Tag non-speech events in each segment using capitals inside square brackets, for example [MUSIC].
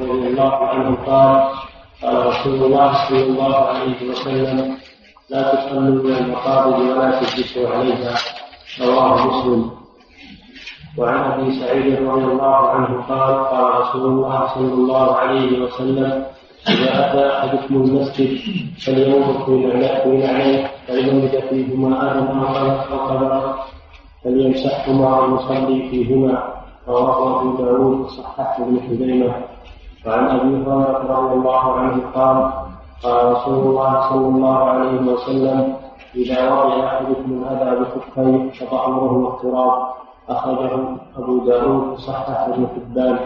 رضي الله عنه قال قال رسول الله صلى الله عليه وسلم لا تصلوا من المقابر ولا تجلسوا عليها. رواه مسلم. وعن أبي سعيد رضي الله عنه قال قال رسول الله صلى الله عليه وسلم إذا أتى أحدكم المسجد فلينظر في نعليه فان وجد فيهما آدم أو قدر فليمسحهما ويصلي فيهما. رواه أبو داود وصححه ابن خزيمه وعن أبي هريرة رضي الله عنه قال قال رسول الله صلى الله عليه وسلم إذا وضع احدكم الاذى بخفيه فطهره التراب أخرجه أبو داود وصححه ابن حبان.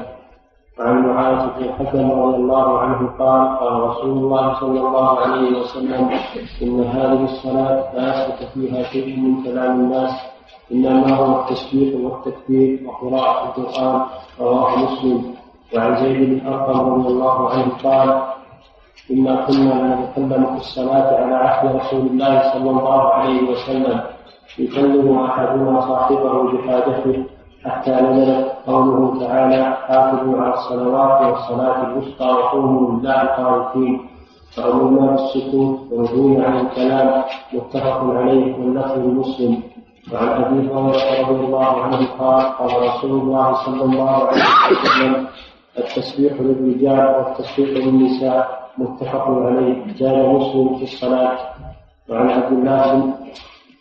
وعن معاذ بن الحكم رضي الله عنه قال قال رسول الله صلى الله عليه وسلم إن هذه الصلاة لا يثبت فيها شيء من كلام الناس إنما هو التسبيح والتكبير وقراءة القرآن رواه مسلم. وعن زيد بن أرقم رضي الله عنه قال إنا كنا نتكلم في الصلاة على عهد رسول الله صلى الله عليه وسلم يكلم أحدنا صاحبه بحاجته حتى نزلت قوله تعالى حافظوا على الصلوات والصلاة الوسطى وقوموا لله قانتين فأمرنا بالسكوت ونهينا عن الكلام متفق عليه واللفظ مسلم وعن أبي هريرة رضي الله عنه قال قال رسول الله صلى الله عليه وسلم التسبيح للرجال والتسبيح للنساء متفق عليه. جاء مسلم في الصلاة وعن عبد الله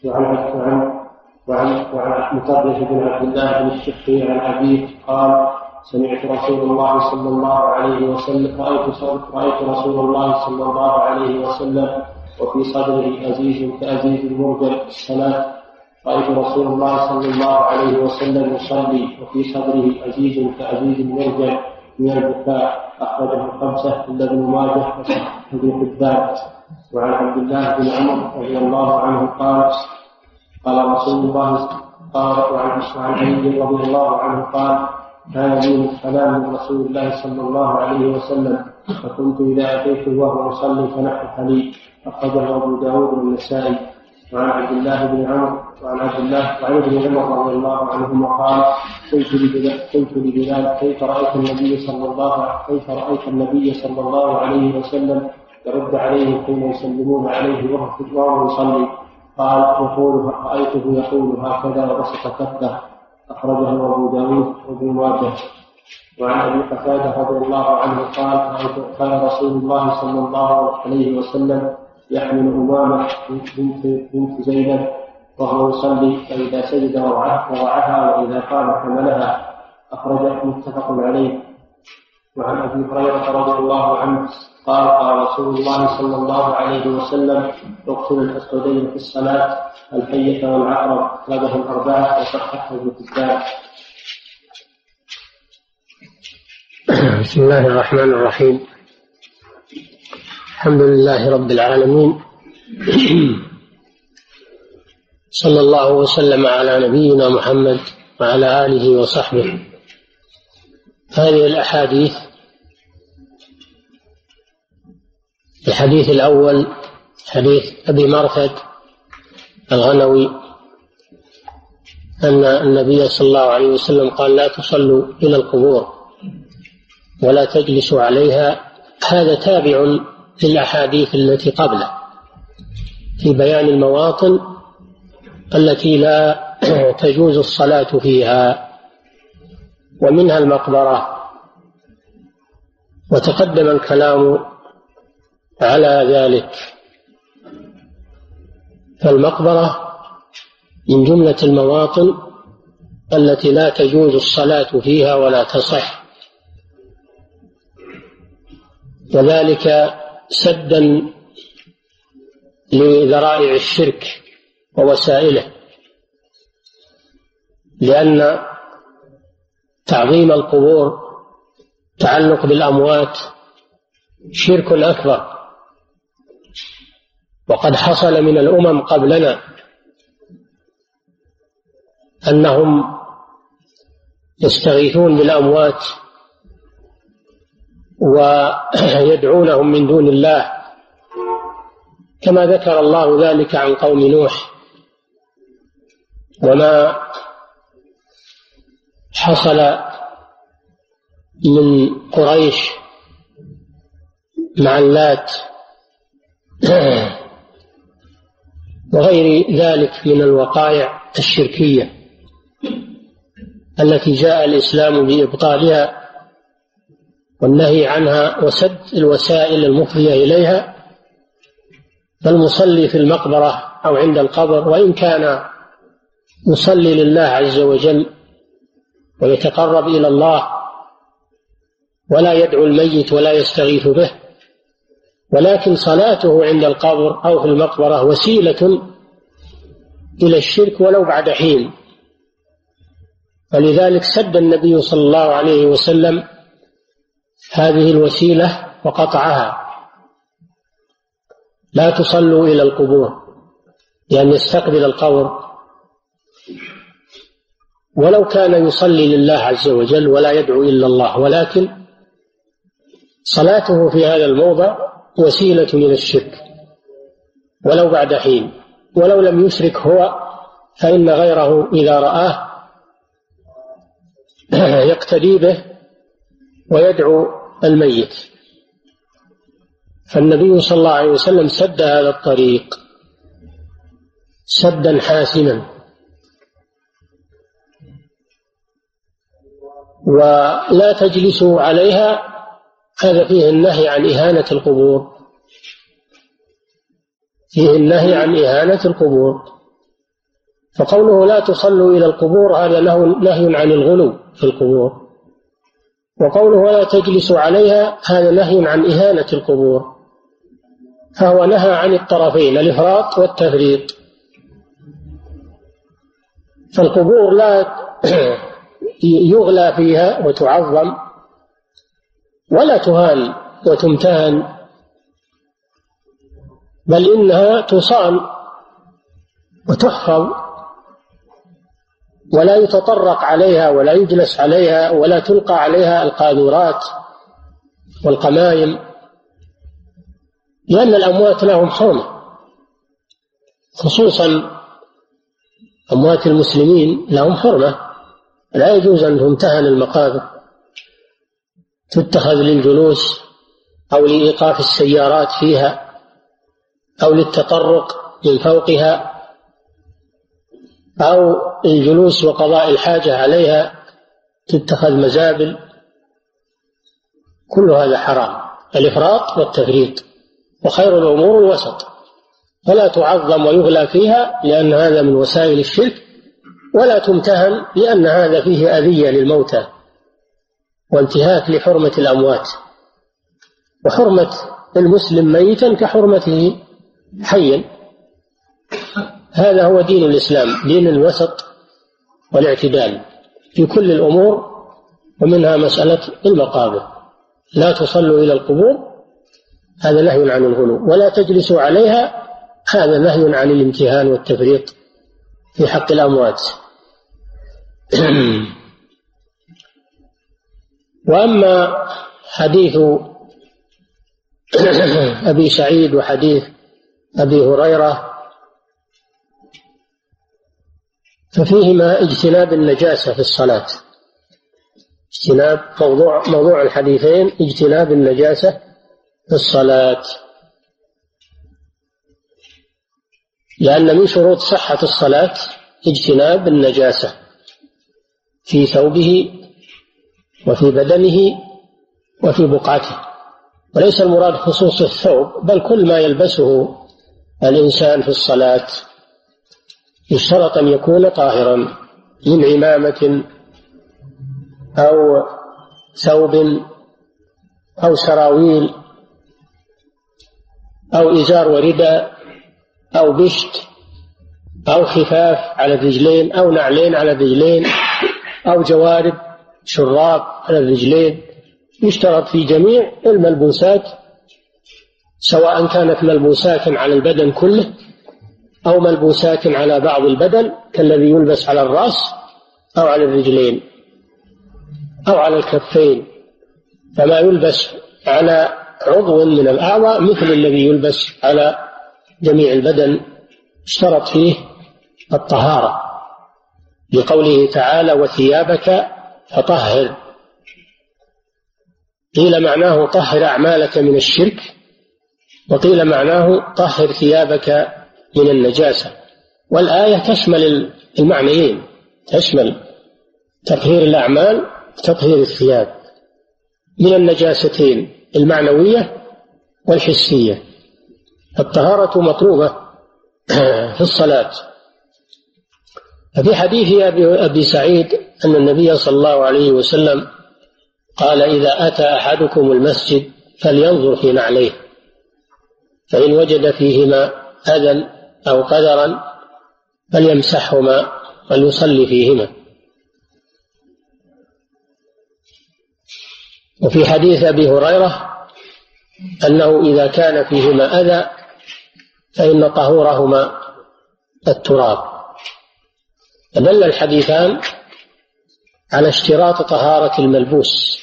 وعن وعن وعن وعن مطرف بن عبد الله بن الشقي عن أبيه قال سمعت رسول الله صلى الله عليه وسلم رأيت رأيت رسول الله صلى الله عليه وسلم وفي صدره أزيز كأزيز المرجل الصلاة. رأيت رسول الله صلى الله عليه وسلم يصلي وفي صدره أزيز كأزيز المرجع من البكاء أخرجه الخمسة إلا ابن ماجه وصححه ابن حبان. وعن عبد الله بن عمر رضي الله عنه قال قال رسول الله قال وعن علي رضي الله عنه قال كان لي السلام من رسول الله صلى الله عليه وسلم فكنت إذا أتيته وهو يصلي فنحت لي. أخرجه أبو داود والنسائي. وعن عبد الله بن عمر وعن عبد الله وعن ابن عمر رضي الله عنهما قال قلت لبلال قلت لبلال كيف رأيت النبي صلى الله كيف رأيت النبي صلى الله عليه وسلم يرد عليهم حين يسلمون عليه وهو يصلي؟ قال يقول رأيته يقول هكذا وبسط كفه. أخرجه أبو داود وابن ماجه. وعن أبي قتادة رضي الله عنه قال كان رسول الله صلى الله عليه وسلم يحمل أمامه بنت بنت زينب وهو يصلي فإذا سجد وضعها وإذا قام حملها أخرجه متفق عليه. وعن أبي هريرة رضي الله عنه قال قال رسول الله صلى الله عليه وسلم اقتل الأسودين في الصلاة الحية والعقرب أخرجه الأربعة وصححه ابن بسم الله الرحمن الرحيم. الحمد لله رب العالمين. [CLEARS THROAT] صلى الله وسلم على نبينا محمد وعلى آله وصحبه. هذه الأحاديث الحديث الأول حديث أبي مرثد الغنوي أن النبي صلى الله عليه وسلم قال لا تصلوا إلى القبور ولا تجلسوا عليها. هذا تابع للاحاديث التي قبله في بيان المواطن التي لا [CLEARS THROAT] تجوز الصلاة فيها ومنها المقبرة. وتقدم الكلام على ذلك. فالمقبرة من جملة المواطن التي لا تجوز الصلاة فيها ولا تصح. وذلك سدا لذرائع الشرك ووسائله لأن تعظيم القبور تعلق بالأموات شرك أكبر. وقد حصل من الأمم قبلنا أنهم يستغيثون بالأموات ويدعونهم من دون الله. كما ذكر الله ذلك عن قوم نوح. وما حصل من قريش مع اللات. وغير ذلك من الوقائع الشركية التي جاء الإسلام بإبطالها. والنهي عنها وسد الوسائل المفضيه إليها فالمصلي في المقبرة أو عند القبر وإن كان يصلي لله عز وجل ويتقرب إلى الله ولا يدعو الميت ولا يستغيث به ولكن صلاته عند القبر أو في المقبرة وسيلة إلى الشرك ولو بعد حين. فلذلك سد النبي صلى الله عليه وسلم هذه الوسيلة وقطعها. لا تصلوا إلى القبور لأن يستقبل القبر. ولو كان يصلي لله عز وجل ولا يدعو إلا الله ولكن صلاته في هذا الموضع وسيلة إلى الشرك. ولو بعد حين ولو لم يشرك هو فإن غيره إذا رآه يقتدي به ويدعو الميت. فالنبي صلى الله عليه وسلم سد هذا الطريق سدا حاسما. ولا تجلسوا عليها هذا فيه النهي عن إهانة القبور. فيه النهي عن إهانة القبور. فقوله لا تصلوا إلى القبور هذا نهي عن الغلو في القبور. وقوله ولا تجلسوا عليها هذا نهي عن إهانة القبور. فهو نهى عن الطرفين الإفراط والتفريط. فالقبور لا [CLEARS THROAT] يغلى فيها وتعظم ولا تهان وتمتهن بل إنها تصان وتحفظ ولا يتطرق عليها ولا يجلس عليها ولا تلقى عليها القاذورات والقمايم لأن الأموات لهم حرمة خصوصا أموات المسلمين لهم حرمة لا يجوز أن تمتهن المقابر تتخذ للجلوس أو لإيقاف السيارات فيها أو للتطرق من فوقها أو الجلوس وقضاء الحاجة عليها تتخذ مزابل. كل هذا حرام. الإفراط والتفريط. وخير الأمور الوسط. فلا تعظم ويغلى فيها لأن هذا من وسائل الشرك. ولا تمتهن لأن هذا فيه أذية للموتى. وانتهاك لحرمة الأموات. وحرمة المسلم ميتا كحرمته حيا. هذا هو دين الإسلام. دين الوسط. والاعتدال في كل الأمور ومنها مسألة المقابر. لا تصلوا إلى القبور هذا نهي عن الغلو. ولا تجلسوا عليها هذا نهي عن الامتهان والتفريط في حق الأموات. [CLEARS THROAT] وأما حديث أبي سعيد وحديث أبي هريرة ففيهما اجتناب النجاسة في الصلاة. اجتناب موضوع موضوع الحديثين اجتناب النجاسة في الصلاة. لأن من شروط صحة الصلاة اجتناب النجاسة في ثوبه وفي بدنه وفي بقعته. وليس المراد خصوص الثوب بل كل ما يلبسه الإنسان في الصلاة. يشترط أن يكون طاهرا من عمامة أو ثوب أو سراويل أو إزار ورداء أو بشت أو خفاف على الرجلين أو نعلين على الرجلين أو جوارب شراب على الرجلين. يشترط في جميع الملبوسات سواء كانت ملبوسات على البدن كله أو ملبوسات على بعض البدن كالذي يلبس على الرأس أو على الرجلين أو على الكفين. فما يلبس على عضو من الأعضاء مثل الذي يلبس على جميع البدن اشترط فيه الطهارة. لقوله تعالى وثيابك فطهر قيل معناه طهر أعمالك من الشرك وقيل معناه طهر ثيابك من النجاسة. والآية تشمل المعنيين تشمل تطهير الأعمال تطهير الثياب. من النجاستين المعنوية والحسية. الطهارة مطلوبة [CLEARS THROAT] في الصلاة. ففي حديث أبي سعيد أن النبي صلى الله عليه وسلم قال إذا أتى أحدكم المسجد فلينظر في نعليه فإن وجد فيهما أذى أو قدرا فليمسحهما وليصلي فيهما. وفي حديث أبي هريرة أنه إذا كان فيهما أذى فإن طهورهما التراب. فدل الحديثان على اشتراط طهارة الملبوس.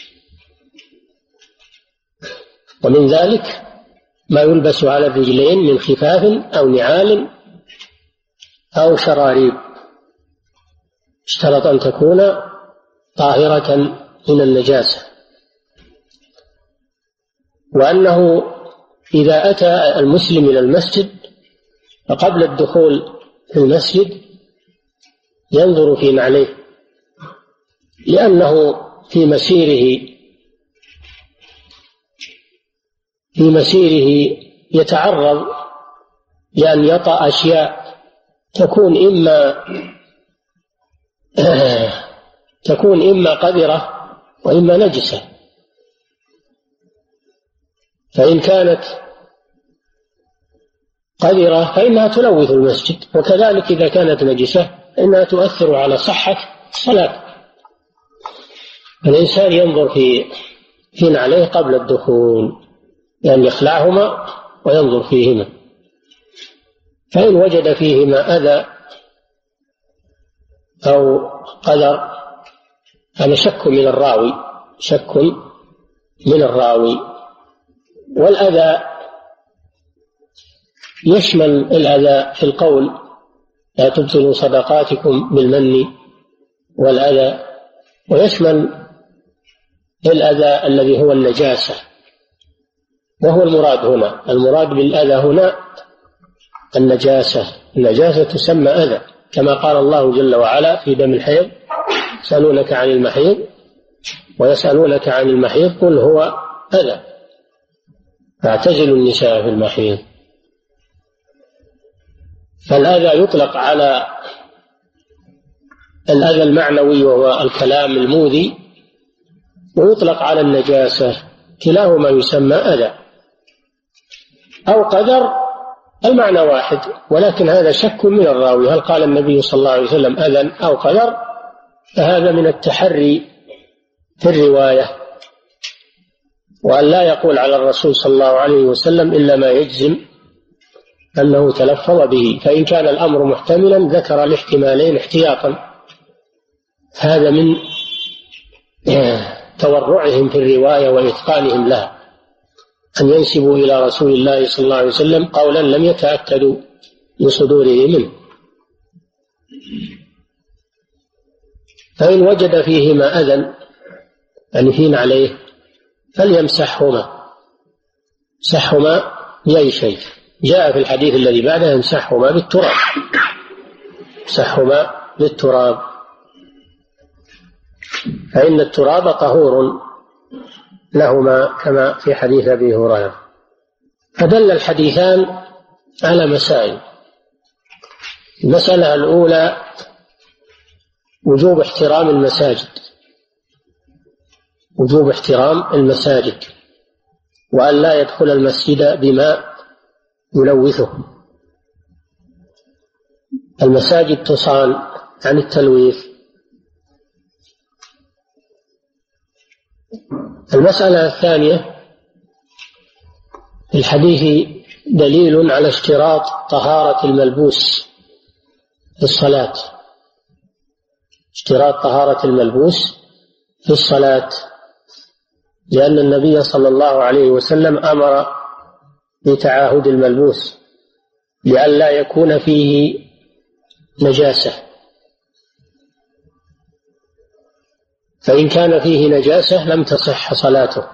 ومن ذلك ما يلبس على الرجلين من خفاف أو نعال أو شراريب. اشترط أن تكون طاهرة من النجاسة. وأنه إذا أتى المسلم إلى المسجد فقبل الدخول في المسجد ينظر في نعليه لأنه في مسيره في مسيره يتعرض لأن يطأ أشياء تكون إما [CLEARS THROAT] تكون إما قذرة وإما نجسة. فإن كانت قذرة فإنها تلوث المسجد وكذلك إذا كانت نجسة فإنها تؤثر على صحة الصلاة. الإنسان ينظر في في نعليه قبل الدخول يعني يخلعهما وينظر فيهما. فإن وجد فيهما أذى أو قدر هذا شك من الراوي شك من الراوي. والأذى يشمل الأذى في القول لا تبطلوا صدقاتكم بالمن والأذى. ويشمل الأذى الذي هو النجاسة. وهو المراد هنا. المراد بالأذى هنا النجاسة. النجاسة تسمى أذى. كما قال الله جل وعلا في دم الحيض يسألونك عن المحيض ويسألونك عن المحيض قل هو أذى. فاعتزلوا النساء في المحيض. فالأذى يطلق على الأذى المعنوي وهو الكلام المؤذي ويطلق على النجاسة. كلاهما يسمى أذى. أو قدر المعنى واحد ولكن هذا شك من الراوي. هل قال النبي صلى الله عليه وسلم أذى أو قدر؟ فهذا من التحري في الرواية. وأن لا يقول على الرسول صلى الله عليه وسلم إلا ما يجزم أنه تلفظ به. فإن كان الأمر محتملا ذكر الاحتمالين احتياطا. هذا من تورعهم في الرواية وإتقانهم لها. أن ينسبوا إلى رسول الله صلى الله عليه وسلم قولا لم يتأكدوا بصدوره منه. فإن وجد فيهما أذى يعني فين عليه فليمسحهما. مسحهما بأي شيء؟ جاء في الحديث الذي بعده امسحهما بالتراب. امسحهما بالتراب. فإن التراب طهور. لهما كما في حديث أبي هريرة. فدل الحديثان على مسائل. المسألة الأولى وجوب احترام المساجد. وجوب احترام المساجد. وأن لا يدخل المسجد بماء يلوثه. المساجد تصان عن التلويث. المسألة الثانية في الحديث دليل على اشتراط طهارة الملبوس في الصلاة. اشتراط طهارة الملبوس في الصلاة. لأن النبي صلى الله عليه وسلم أمر بتعاهد الملبوس لئلا يكون فيه نجاسة. فإن كان فيه نجاسة لم تصح صلاته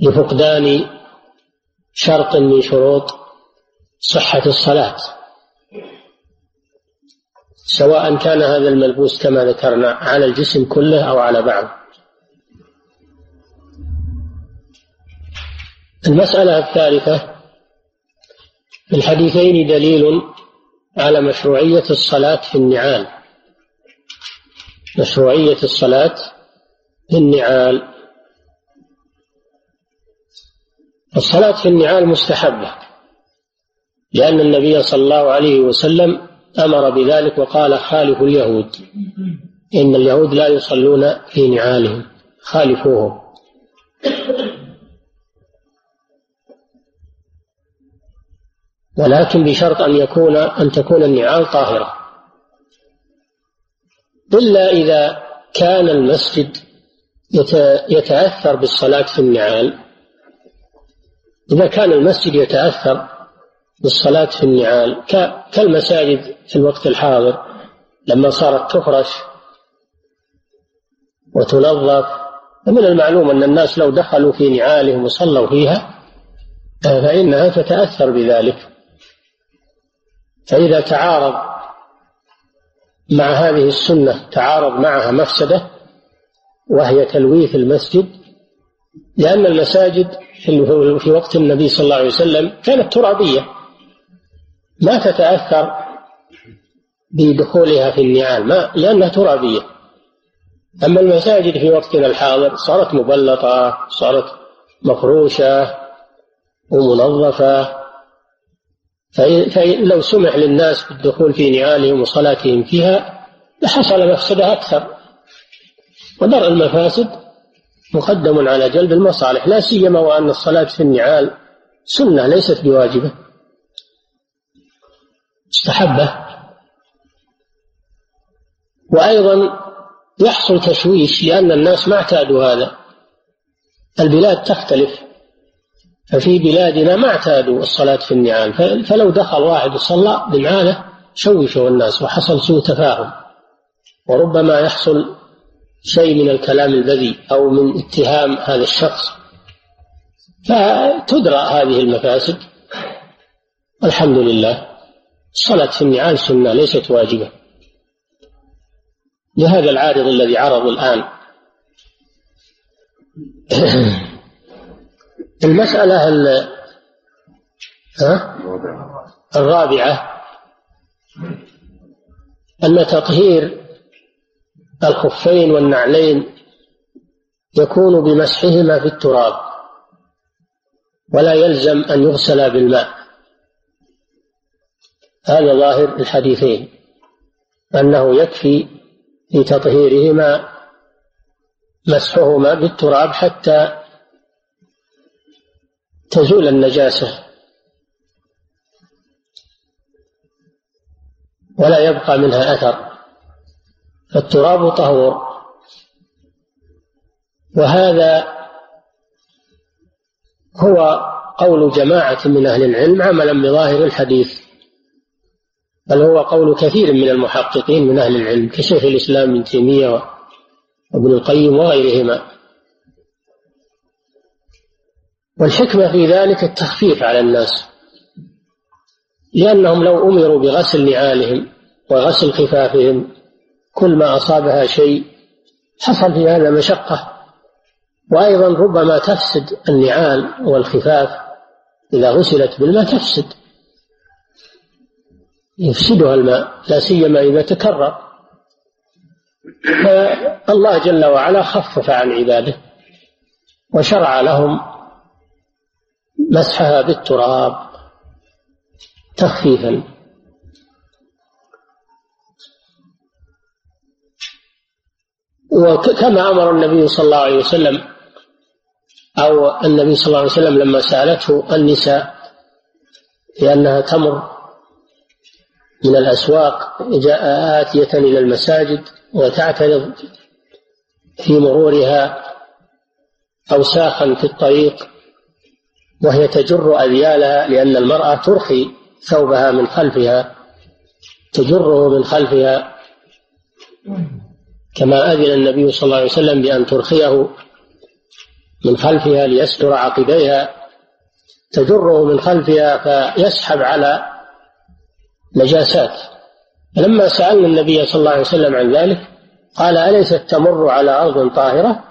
لفقدان شرط من شروط صحة الصلاة سواء كان هذا الملبوس كما ذكرنا على الجسم كله أو على بعض المسألة الثالثة في الحديثين دليل على مشروعية الصلاة في النعال. مشروعية الصلاة في النعال الصلاة في النعال مستحبة لأن النبي صلى الله عليه وسلم أمر بذلك وقال خالفوا اليهود. إن اليهود لا يصلون في نعالهم خالفوهم. ولكن بشرط أن يكون أن تكون النعال طاهرة. إلا إذا كان المسجد يتأثر بالصلاة في النعال. إذا كان المسجد يتأثر بالصلاة في النعال كالمساجد في الوقت الحاضر لما صارت تفرش وتنظف. فمن المعلوم أن الناس لو دخلوا في نعالهم وصلوا فيها فإنها تتأثر بذلك. فإذا تعارض مع هذه السنة تعارض معها مفسدة وهي تلويث المسجد لأن المساجد في وقت النبي صلى الله عليه وسلم كانت ترابية. ما تتأثر بدخولها في النعال ما لأنها ترابية. أما المساجد في وقتنا الحاضر صارت مبلطة صارت مفروشة ومنظفة فلو سمح للناس بالدخول في نعالهم وصلاتهم فيها لحصل مفسدة أكثر. ودرء المفاسد مقدم على جلب المصالح لا سيما وأن الصلاة في النعال سنة ليست بواجبة. مستحبة وأيضا يحصل تشويش لأن الناس ما اعتادوا هذا. البلاد تختلف. ففي بلادنا ما اعتادوا الصلاة في النعال فلو دخل واحد وصلى بنعاله شوشوا الناس وحصل سوء تفاهم. وربما يحصل شيء من الكلام البذيء أو من اتهام هذا الشخص. فتدرى هذه المفاسد. الحمد لله. الصلاة في النعال سنة ليست واجبة. لهذا العارض الذي عرض الآن. [CLEARS THROAT] المسألة الرابعة أن تطهير الخفين والنعلين يكون بمسحهما في التراب ولا يلزم أن يغسلا بالماء. هذا ظاهر الحديثين أنه يكفي في تطهيرهما مسحهما بالتراب حتى تزول النجاسة. ولا يبقى منها أثر. فالتراب طهور. وهذا هو قول جماعة من أهل العلم عملا بظاهر الحديث. بل هو قول كثير من المحققين من أهل العلم كشيخ الإسلام ابن تيمية وابن القيم وغيرهما. والحكمة في ذلك التخفيف على الناس لأنهم لو أمروا بغسل نعالهم وغسل خفافهم كل ما أصابها شيء حصل في هذا مشقة. وأيضا ربما تفسد النعال والخفاف إذا غسلت بالماء تفسد. يفسدها الماء لا سيما إذا تكرر. فالله جل وعلا خفف عن عباده وشرع لهم مسحها بالتراب تخفيفا. وكما أمر النبي صلى الله عليه وسلم أو النبي صلى الله عليه وسلم لما سألته النساء لأنها تمر من الأسواق جاء آتية إلى المساجد وتعترض في مرورها اوساخا في الطريق. وهي تجر أذيالها لأن المرأة ترخي ثوبها من خلفها تجره من خلفها. كما أذن النبي صلى الله عليه وسلم بأن ترخيه من خلفها ليستر عقبيها. تجره من خلفها فيسحب على نجاسات. لما سألنا النبي صلى الله عليه وسلم عن ذلك قال أليست تمر على أرض طاهرة؟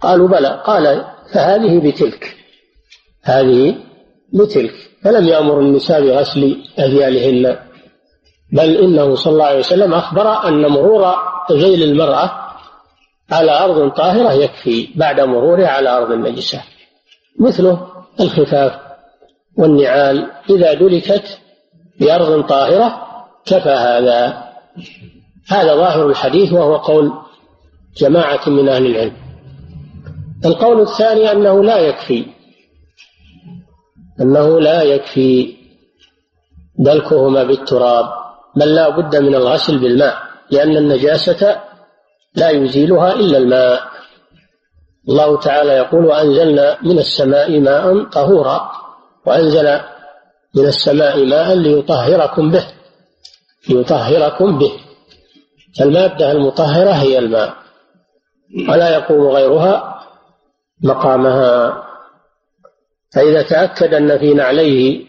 قالوا بلى. قال فهذه بتلك. هذه بتلك فلم يأمر النساء بغسل أذيالهن بل إنه صلى الله عليه وسلم أخبر أن مرور ذيل المرأة على أرض طاهرة يكفي بعد مرورها على أرض النجسة. مثله الخفاف والنعال إذا دلكت بأرض طاهرة كفى هذا. هذا ظاهر الحديث وهو قول جماعة من أهل العلم. القول الثاني أنه لا يكفي أنه لا يكفي دلكهما بالتراب بل لا بد من الغسل بالماء لأن النجاسة لا يزيلها إلا الماء. الله تعالى يقول وأنزلنا من السماء ماء طهورا وأنزل من السماء ماء ليطهركم به ليطهركم به. فالمادة المطهرة هي الماء ولا يقوم غيرها مقامها. فإذا تأكد أن في نعليه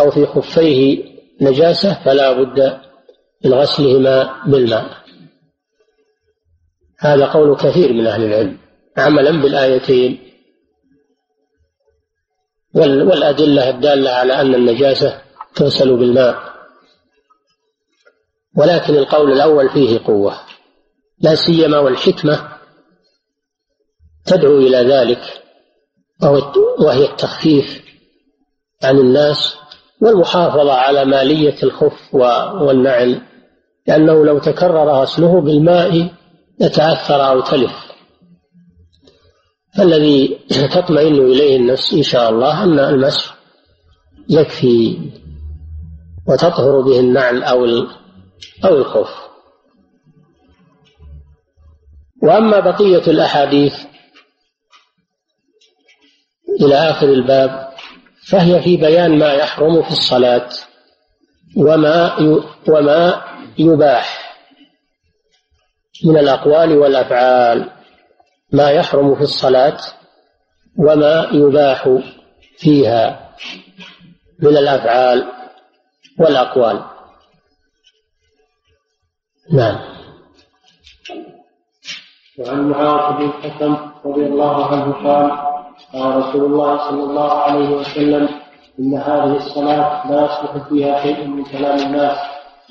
أو في خفيه نجاسة فلا بد من غسلهما بالماء. هذا قول كثير من أهل العلم عملا بالآيتين. والأدلة الدالة على أن النجاسة تغسل بالماء. ولكن القول الأول فيه قوة لا سيما والحكمة تدعو إلى ذلك. وهي التخفيف عن الناس والمحافظة على مالية الخف والنعل لأنه لو تكرر غسله بالماء يتأثر أو تلف. فالذي [CLEARS THROAT] تطمئن إليه النفس إن شاء الله أن المسح يكفي وتطهر به النعل أو أو الخف. وأما بقية الأحاديث إلى آخر الباب فهي في بيان ما يحرم في الصلاة وما وما يباح من الأقوال والأفعال. ما يحرم في الصلاة وما يباح فيها من الأفعال والأقوال. نعم. وعن معاذ بن الحكم رضي الله عنه قال قال رسول الله صلى الله عليه وسلم إن هذه الصلاة لا يصلح فيها شيء من كلام الناس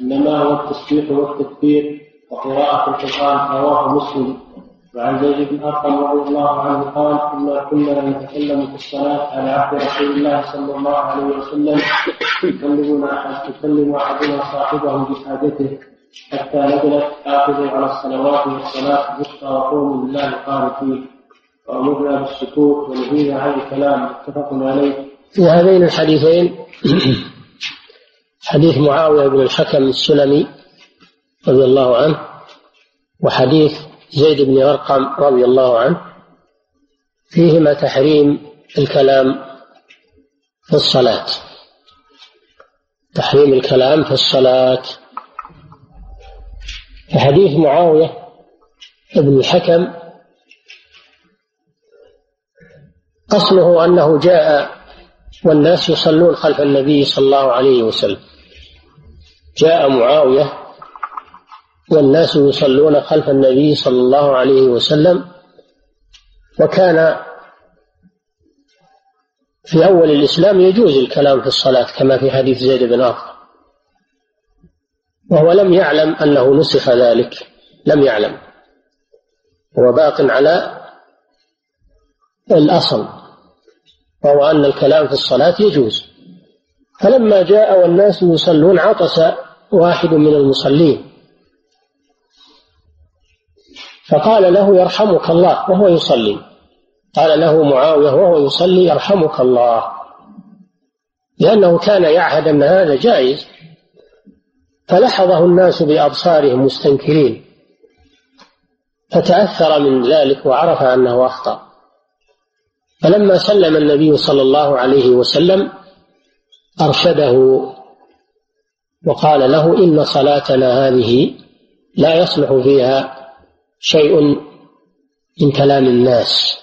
إنما هو التسبيح والتكبير وقراءة القرآن رواه مسلم. وعن زيد بن أرقم رضي الله عنه قال إنا كنا نتكلم في الصلاة على عهد رسول الله صلى الله عليه وسلم يكلمنا يكلم أحدنا صاحبه بحاجته حتى نزلت حافظوا على الصلوات والصلاة الوسطى وقوموا لله قانتين. وامرنا بالسكوت ونهينا عن الكلام. متفق عليه. في هذين الحديثين حديث معاوية بن الحكم السلمي رضي الله عنه وحديث زيد بن أرقم رضي الله عنه. فيهما تحريم الكلام في الصلاة. تحريم الكلام في الصلاة. في حديث معاوية بن الحكم أصله أنه جاء والناس يصلون خلف النبي صلى الله عليه وسلم. جاء معاوية والناس يصلون خلف النبي صلى الله عليه وسلم. وكان في أول الإسلام يجوز الكلام في الصلاة كما في حديث زيد بن أرقم. وهو لم يعلم أنه نسخ ذلك لم يعلم. هو باق على الأصل. وهو أن الكلام في الصلاة يجوز. فلما جاء والناس يصلون عطس واحد من المصلين. فقال له يرحمك الله وهو يصلي. قال له معاوية وهو يصلي يرحمك الله. لأنه كان يعهد أن هذا جائز. فلحظه الناس بأبصارهم مستنكرين. فتأثر من ذلك وعرف أنه أخطأ. فلما سلم النبي صلى الله عليه وسلم أرشده وقال له إن صلاتنا هذه لا يصلح فيها شيء من كلام الناس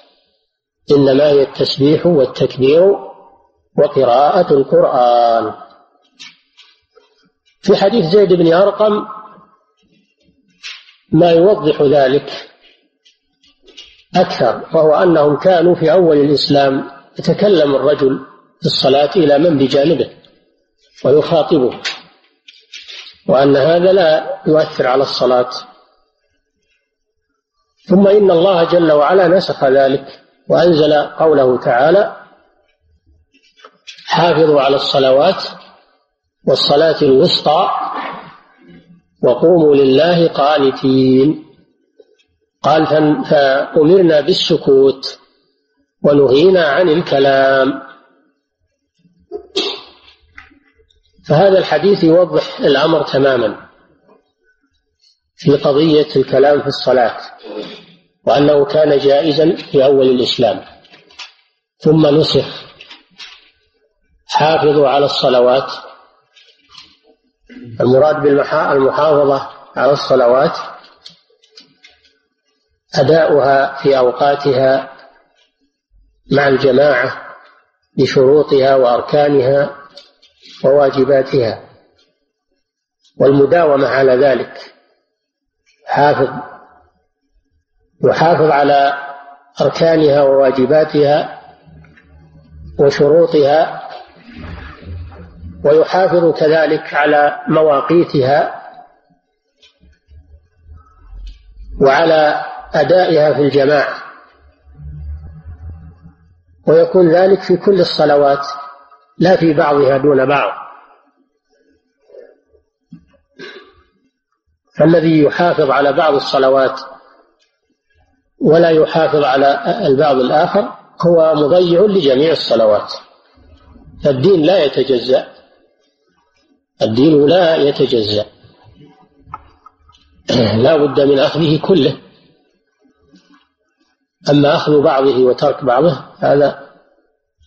إنما هي التسبيح والتكبير وقراءة القرآن. في حديث زيد بن أرقم ما يوضح ذلك أكثر وهو أنهم كانوا في أول الإسلام يتكلم الرجل في الصلاة إلى من بجانبه ويخاطبه وأن هذا لا يؤثر على الصلاة. ثم إن الله جل وعلا نسخ ذلك وأنزل قوله تعالى حافظوا على الصلوات والصلاة الوسطى وقوموا لله قانتين. قال فأمرنا بالسكوت ونهينا عن الكلام. فهذا الحديث يوضح الأمر تماما في قضية الكلام في الصلاة وأنه كان جائزا في أول الإسلام. ثم نسخ حافظوا على الصلوات المراد بالمحافظة على الصلوات أداؤها في أوقاتها مع الجماعة بشروطها وأركانها وواجباتها. والمداومة على ذلك حافظ يحافظ على أركانها وواجباتها وشروطها ويحافظ كذلك على مواقيتها وعلى أدائها في الجماعة ويكون ذلك في كل الصلوات لا في بعضها دون بعض. فالذي يحافظ على بعض الصلوات ولا يحافظ على البعض الآخر هو مضيع لجميع الصلوات. فالدين لا يتجزأ. الدين لا يتجزأ. لا بد من أخذه كله. أما أخذ بعضه وترك بعضه هذا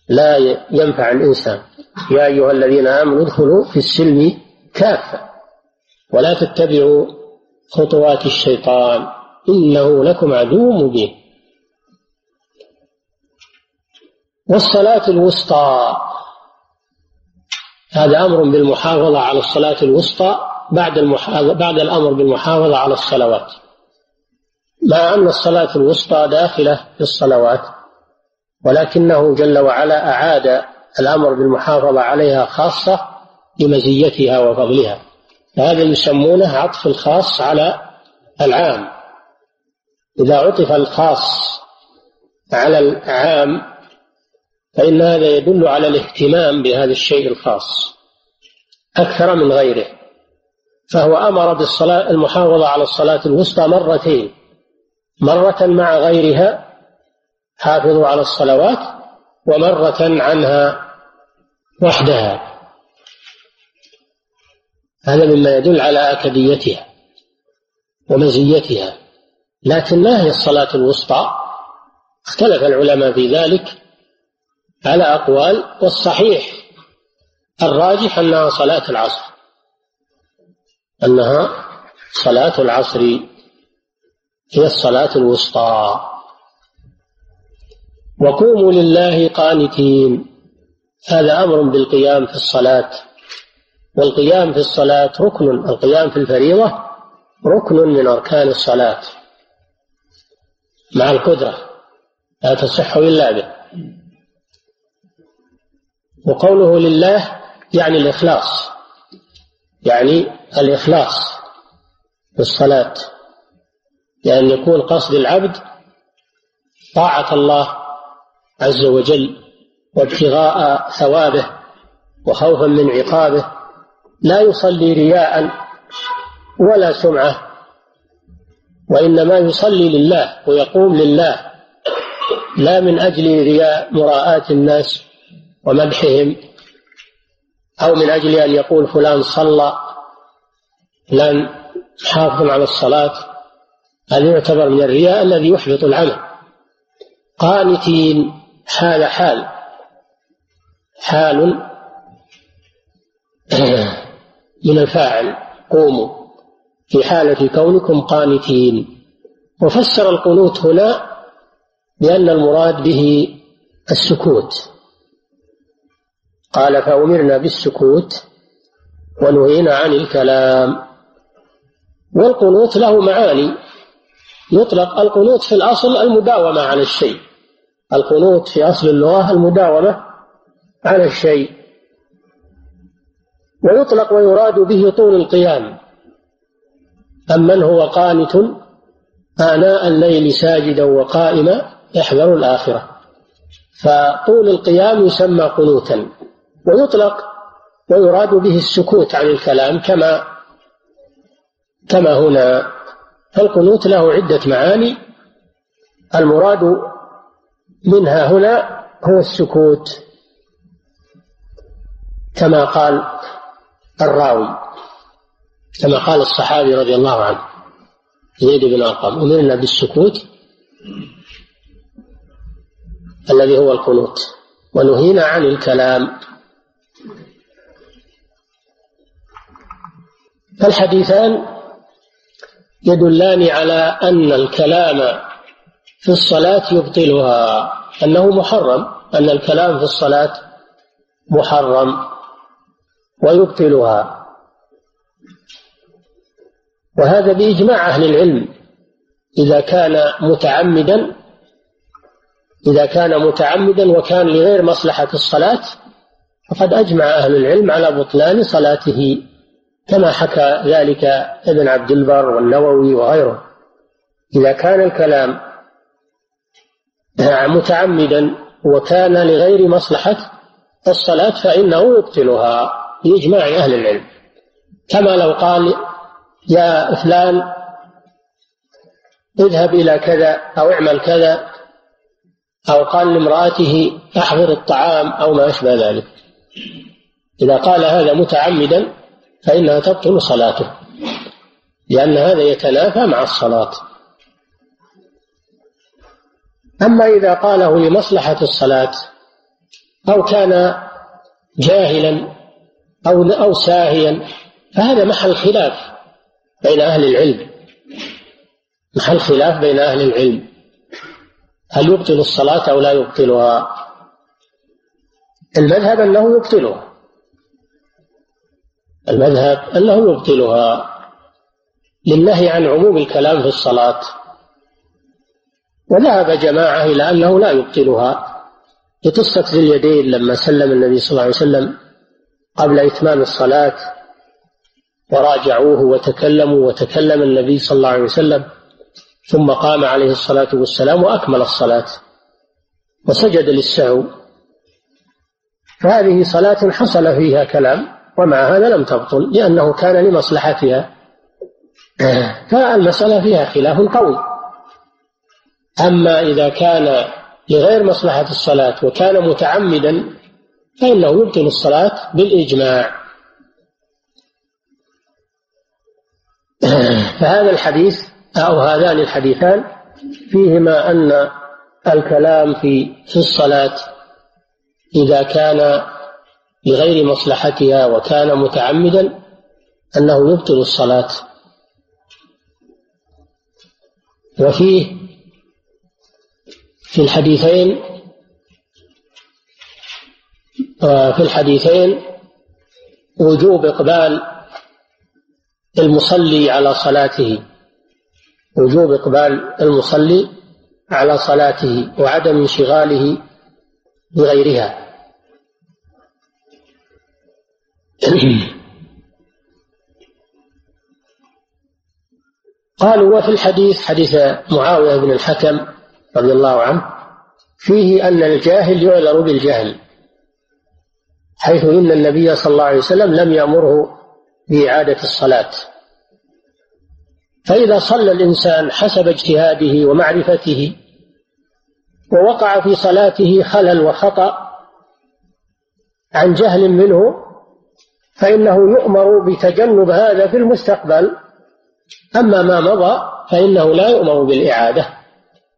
لا ينفع الإنسان. يا أيها الذين آمنوا ادخلوا في السلم كافة ولا تتبعوا خطوات الشيطان إنه لكم عدو مبين. والصلاة الوسطى هذا أمر بالمحافظة على الصلاة الوسطى بعد بعد الأمر بالمحافظة على الصلوات. مع أن الصلاة الوسطى داخلة في الصلوات ولكنه جل وعلا أعاد الأمر بالمحافظة عليها خاصة لمزيتها وفضلها. فهذا يسمونه عطف الخاص على العام. إذا عطف الخاص على العام فإن هذا يدل على الاهتمام بهذا الشيء الخاص أكثر من غيره. فهو أمر بالصلاة المحافظة على الصلاة الوسطى مرتين. مرة مع غيرها حافظوا على الصلوات ومرة عنها وحدها. هذا مما يدل على أكديتها ومزيتها. لكن ما هي الصلاة الوسطى؟ اختلف العلماء في ذلك على أقوال والصحيح الراجح أنها صلاة العصر أنها صلاة العصر هي الصلاة الوسطى. وقوموا لله قانتين. هذا أمر بالقيام في الصلاة. والقيام في الصلاة ركن القيام في الفريضة ركن من أركان الصلاة. مع القدرة. لا تصح إلا به. وقوله لله يعني الإخلاص. يعني الإخلاص في الصلاة. لأن يكون قصد العبد طاعة الله عز وجل وابتغاء ثوابه وخوفا من عقابه لا يصلي رياء ولا سمعة وإنما يصلي لله ويقوم لله لا من أجل رياء مراءاة الناس ومدحهم أو من أجل أن يقول فلان صلى فلان حافظ على الصلاة. هذا يعتبر من الرياء الذي يحبط العمل؟ قانتين هذا حال. حال [CLEARS THROAT] من الفاعل قوموا. في حالة كونكم قانتين. وفسر القنوت هنا بأن المراد به السكوت. قال فأمرنا بالسكوت ونهينا عن الكلام. والقنوت له معاني. يطلق القنوت في الأصل المداومة على الشيء. القنوت في أصل اللغة المداومة على الشيء. ويطلق ويراد به طول القيام. أمن هو قانت آناء الليل ساجدا وقائما يحذر الآخرة. فطول القيام يسمى قنوتا. ويطلق ويراد به السكوت عن الكلام كما كما هنا. فالقنوت له عدة معاني. المراد منها هنا هو السكوت كما قال الراوي كما قال الصحابي رضي الله عنه زيد بن أرقم أمرنا بالسكوت الذي هو القنوت ونهينا عن الكلام. فالحديثان يدلان على أن الكلام في الصلاة يبطلها أنه محرم أن الكلام في الصلاة محرم ويبطلها. وهذا بإجماع أهل العلم إذا كان متعمدا إذا كان متعمدا وكان لغير مصلحة الصلاة فقد أجمع أهل العلم على بطلان صلاته. كما حكى ذلك ابن عبد البر والنووي وغيره إذا كان الكلام متعمدا وكان لغير مصلحة الصلاة فإنه يبطلها بإجماع أهل العلم. كما لو قال يا فلان اذهب إلى كذا أو اعمل كذا أو قال لامرأته أحضر الطعام أو ما أشبه ذلك. إذا قال هذا متعمدا فإنها تبطل صلاته لأن هذا يتنافى مع الصلاة. أما إذا قاله لمصلحة الصلاة أو كان جاهلا أو أو ساهيا فهذا محل خلاف بين أهل العلم. محل خلاف بين أهل العلم. هل يبطل الصلاة أو لا يبطلها؟ المذهب أنه يبطلها. المذهب أنه يبطلها للنهي عن عموم الكلام في الصلاة. وذهب جماعة إلى أنه لا يبطلها لقصة ذي اليدين لما سلم النبي صلى الله عليه وسلم قبل إتمام الصلاة وراجعوه وتكلموا وتكلم النبي صلى الله عليه وسلم ثم قام عليه الصلاة والسلام وأكمل الصلاة وسجد للسهو. فهذه صلاة حصل فيها كلام ومع هذا لم تبطل لأنه كان لمصلحتها. فالمسألة فيها خلاف قوي. أما إذا كان لغير مصلحة الصلاة وكان متعمدا فإنه يبطل الصلاة بالإجماع. فهذا الحديث أو هذان الحديثان فيهما أن الكلام في في الصلاة إذا كان لغير مصلحتها وكان متعمدا أنه يبطل الصلاة. وفيه في الحديثين في الحديثين وجوب إقبال المصلي على صلاته وجوب إقبال المصلي على صلاته وعدم انشغاله بغيرها. [COUGHS] قالوا وفي الحديث حديث معاوية بن الحكم رضي الله عنه فيه أن الجاهل يعذر بالجهل حيث إن النبي صلى الله عليه وسلم لم يأمره بإعادة الصلاة. فإذا صلى الإنسان حسب اجتهاده ومعرفته ووقع في صلاته خلل وخطأ عن جهل منه فإنه يؤمر بتجنب هذا في المستقبل. أما ما مضى فإنه لا يؤمر بالإعادة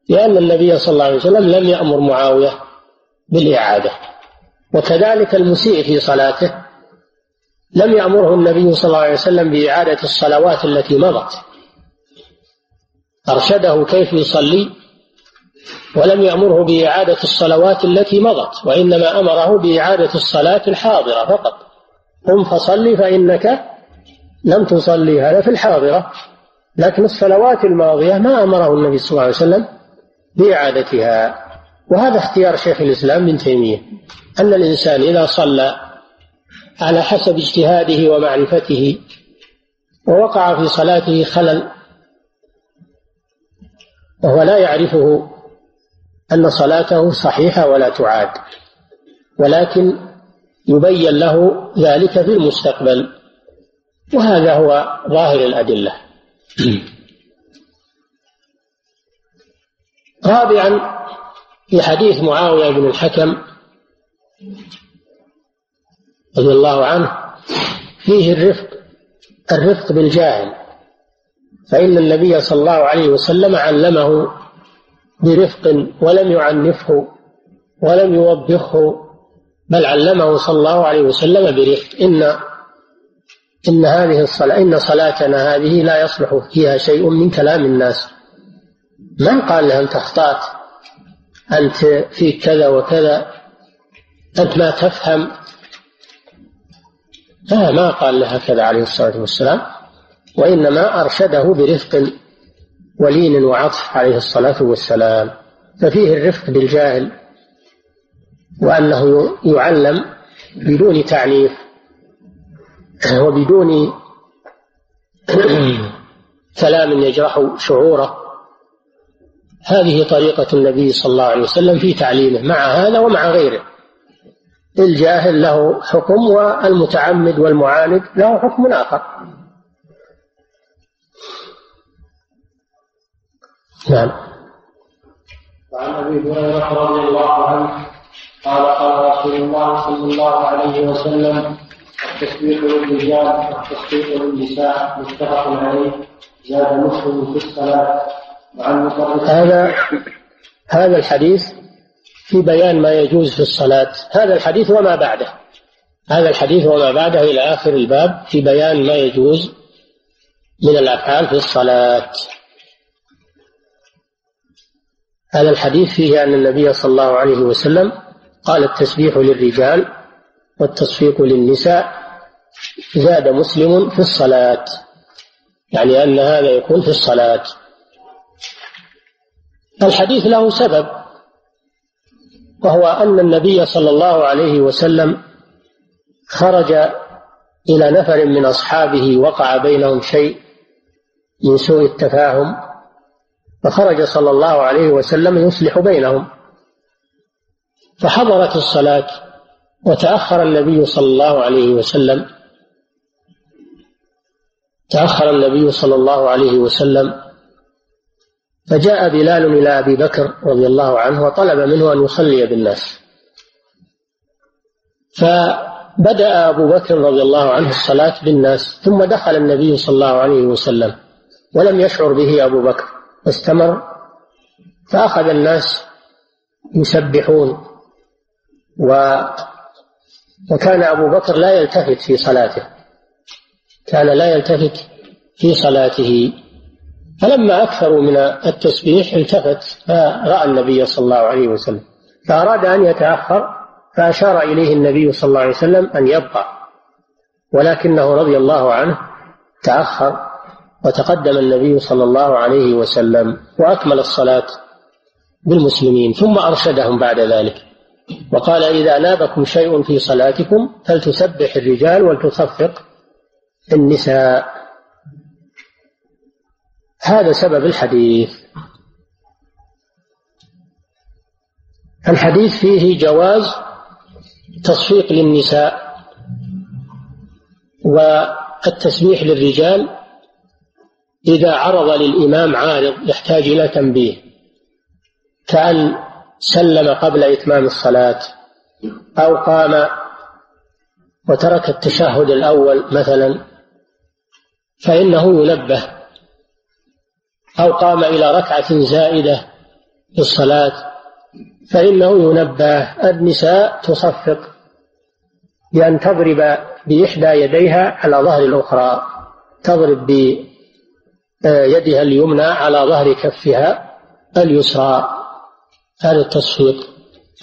لأن النبي صلى الله عليه وسلم لم يأمر معاوية بالإعادة وكذلك المسيء في صلاته. لم يأمره النبي صلى الله عليه وسلم بإعادة الصلوات التي مضت. أرشده كيف يصلي ولم يأمره بإعادة الصلوات التي مضت وإنما أمره بإعادة الصلاة الحاضرة فقط. قم فصلي فإنك لم تصلي. هذا في الحاضرة. لكن الصلوات الماضية ما أمره النبي صلى الله عليه وسلم بإعادتها. وهذا اختيار شيخ الإسلام ابن تيمية أن الإنسان إذا صلى على حسب اجتهاده ومعرفته ووقع في صلاته خلل وهو لا يعرفه أن صلاته صحيحة ولا تعاد. ولكن يبين له ذلك في المستقبل. وهذا هو ظاهر الأدلة. رابعا في حديث معاوية بن الحكم رضي الله عنه فيه الرفق الرفق بالجاهل فإن النبي صلى الله عليه وسلم علمه برفق ولم يعنفه ولم يوبخه بل علمه صلى الله عليه وسلم برفق. إن إن هذه الصلاة إن صلاتنا هذه لا يصلح فيها شيء من كلام الناس. ما قال له أنت أخطأت أنت فيك كذا وكذا. أنت ما تفهم؟ لا ما قال له هكذا عليه الصلاة والسلام. وإنما أرشده برفق ولين وعطف عليه الصلاة والسلام. ففيه الرفق بالجاهل. وأنه يعلم بدون تعنيف وبدون كلام يجرح شعوره. هذه طريقة النبي صلى الله عليه وسلم في تعليمه مع هذا ومع غيره. الجاهل له حكم والمتعمد والمعاند له حكم آخر. نعم. وعن أبي هريرة رضي الله عنه قال قال رسول الله صلى الله عليه وسلم التسبيح للرجال والتصديق للنساء متفق عليه زاد مسلم في الصلاة وعن هذا هذا الحديث في بيان ما يجوز في الصلاة. هذا الحديث وما بعده. هذا الحديث وما بعده إلى آخر الباب في بيان ما يجوز من الأفعال في الصلاة. هذا الحديث فيه أن النبي صلى الله عليه وسلم قال التسبيح للرجال والتصفيق للنساء زاد مسلم في الصلاة يعني أن هذا يكون في الصلاة. الحديث له سبب وهو أن النبي صلى الله عليه وسلم خرج إلى نفر من أصحابه وقع بينهم شيء من سوء التفاهم فخرج صلى الله عليه وسلم يصلح بينهم. فحضرت الصلاة وتأخر النبي صلى الله عليه وسلم. تأخر النبي صلى الله عليه وسلم. فجاء بلال إلى أبي بكر رضي الله عنه وطلب منه أن يصلي بالناس. فبدأ أبو بكر رضي الله عنه الصلاة بالناس ثم دخل النبي صلى الله عليه وسلم ولم يشعر به أبو بكر واستمر. فأخذ الناس يسبحون و وكان أبو بكر لا يلتفت في صلاته. كان لا يلتفت في صلاته. فلما أكثروا من التسبيح التفت فرأى النبي صلى الله عليه وسلم. فأراد أن يتأخر فأشار إليه النبي صلى الله عليه وسلم أن يبقى. ولكنه رضي الله عنه تأخر وتقدم النبي صلى الله عليه وسلم وأكمل الصلاة بالمسلمين ثم أرشدهم بعد ذلك. وقال إذا نابكم شيء في صلاتكم فلتسبح الرجال ولتصفق النساء. هذا سبب الحديث. الحديث فيه جواز تصفيق للنساء والتسبيح للرجال إذا عرض للإمام عارض يحتاج إلى تنبيه. كأن سلم قبل إتمام الصلاة أو قام وترك التشهد الأول مثلا فإنه ينبه أو قام إلى ركعة زائدة في الصلاة فإنه ينبه النساء تصفق بأن تضرب بإحدى يديها على ظهر الأخرى تضرب بيدها اليمنى على ظهر كفها اليسرى. هذا التصفيق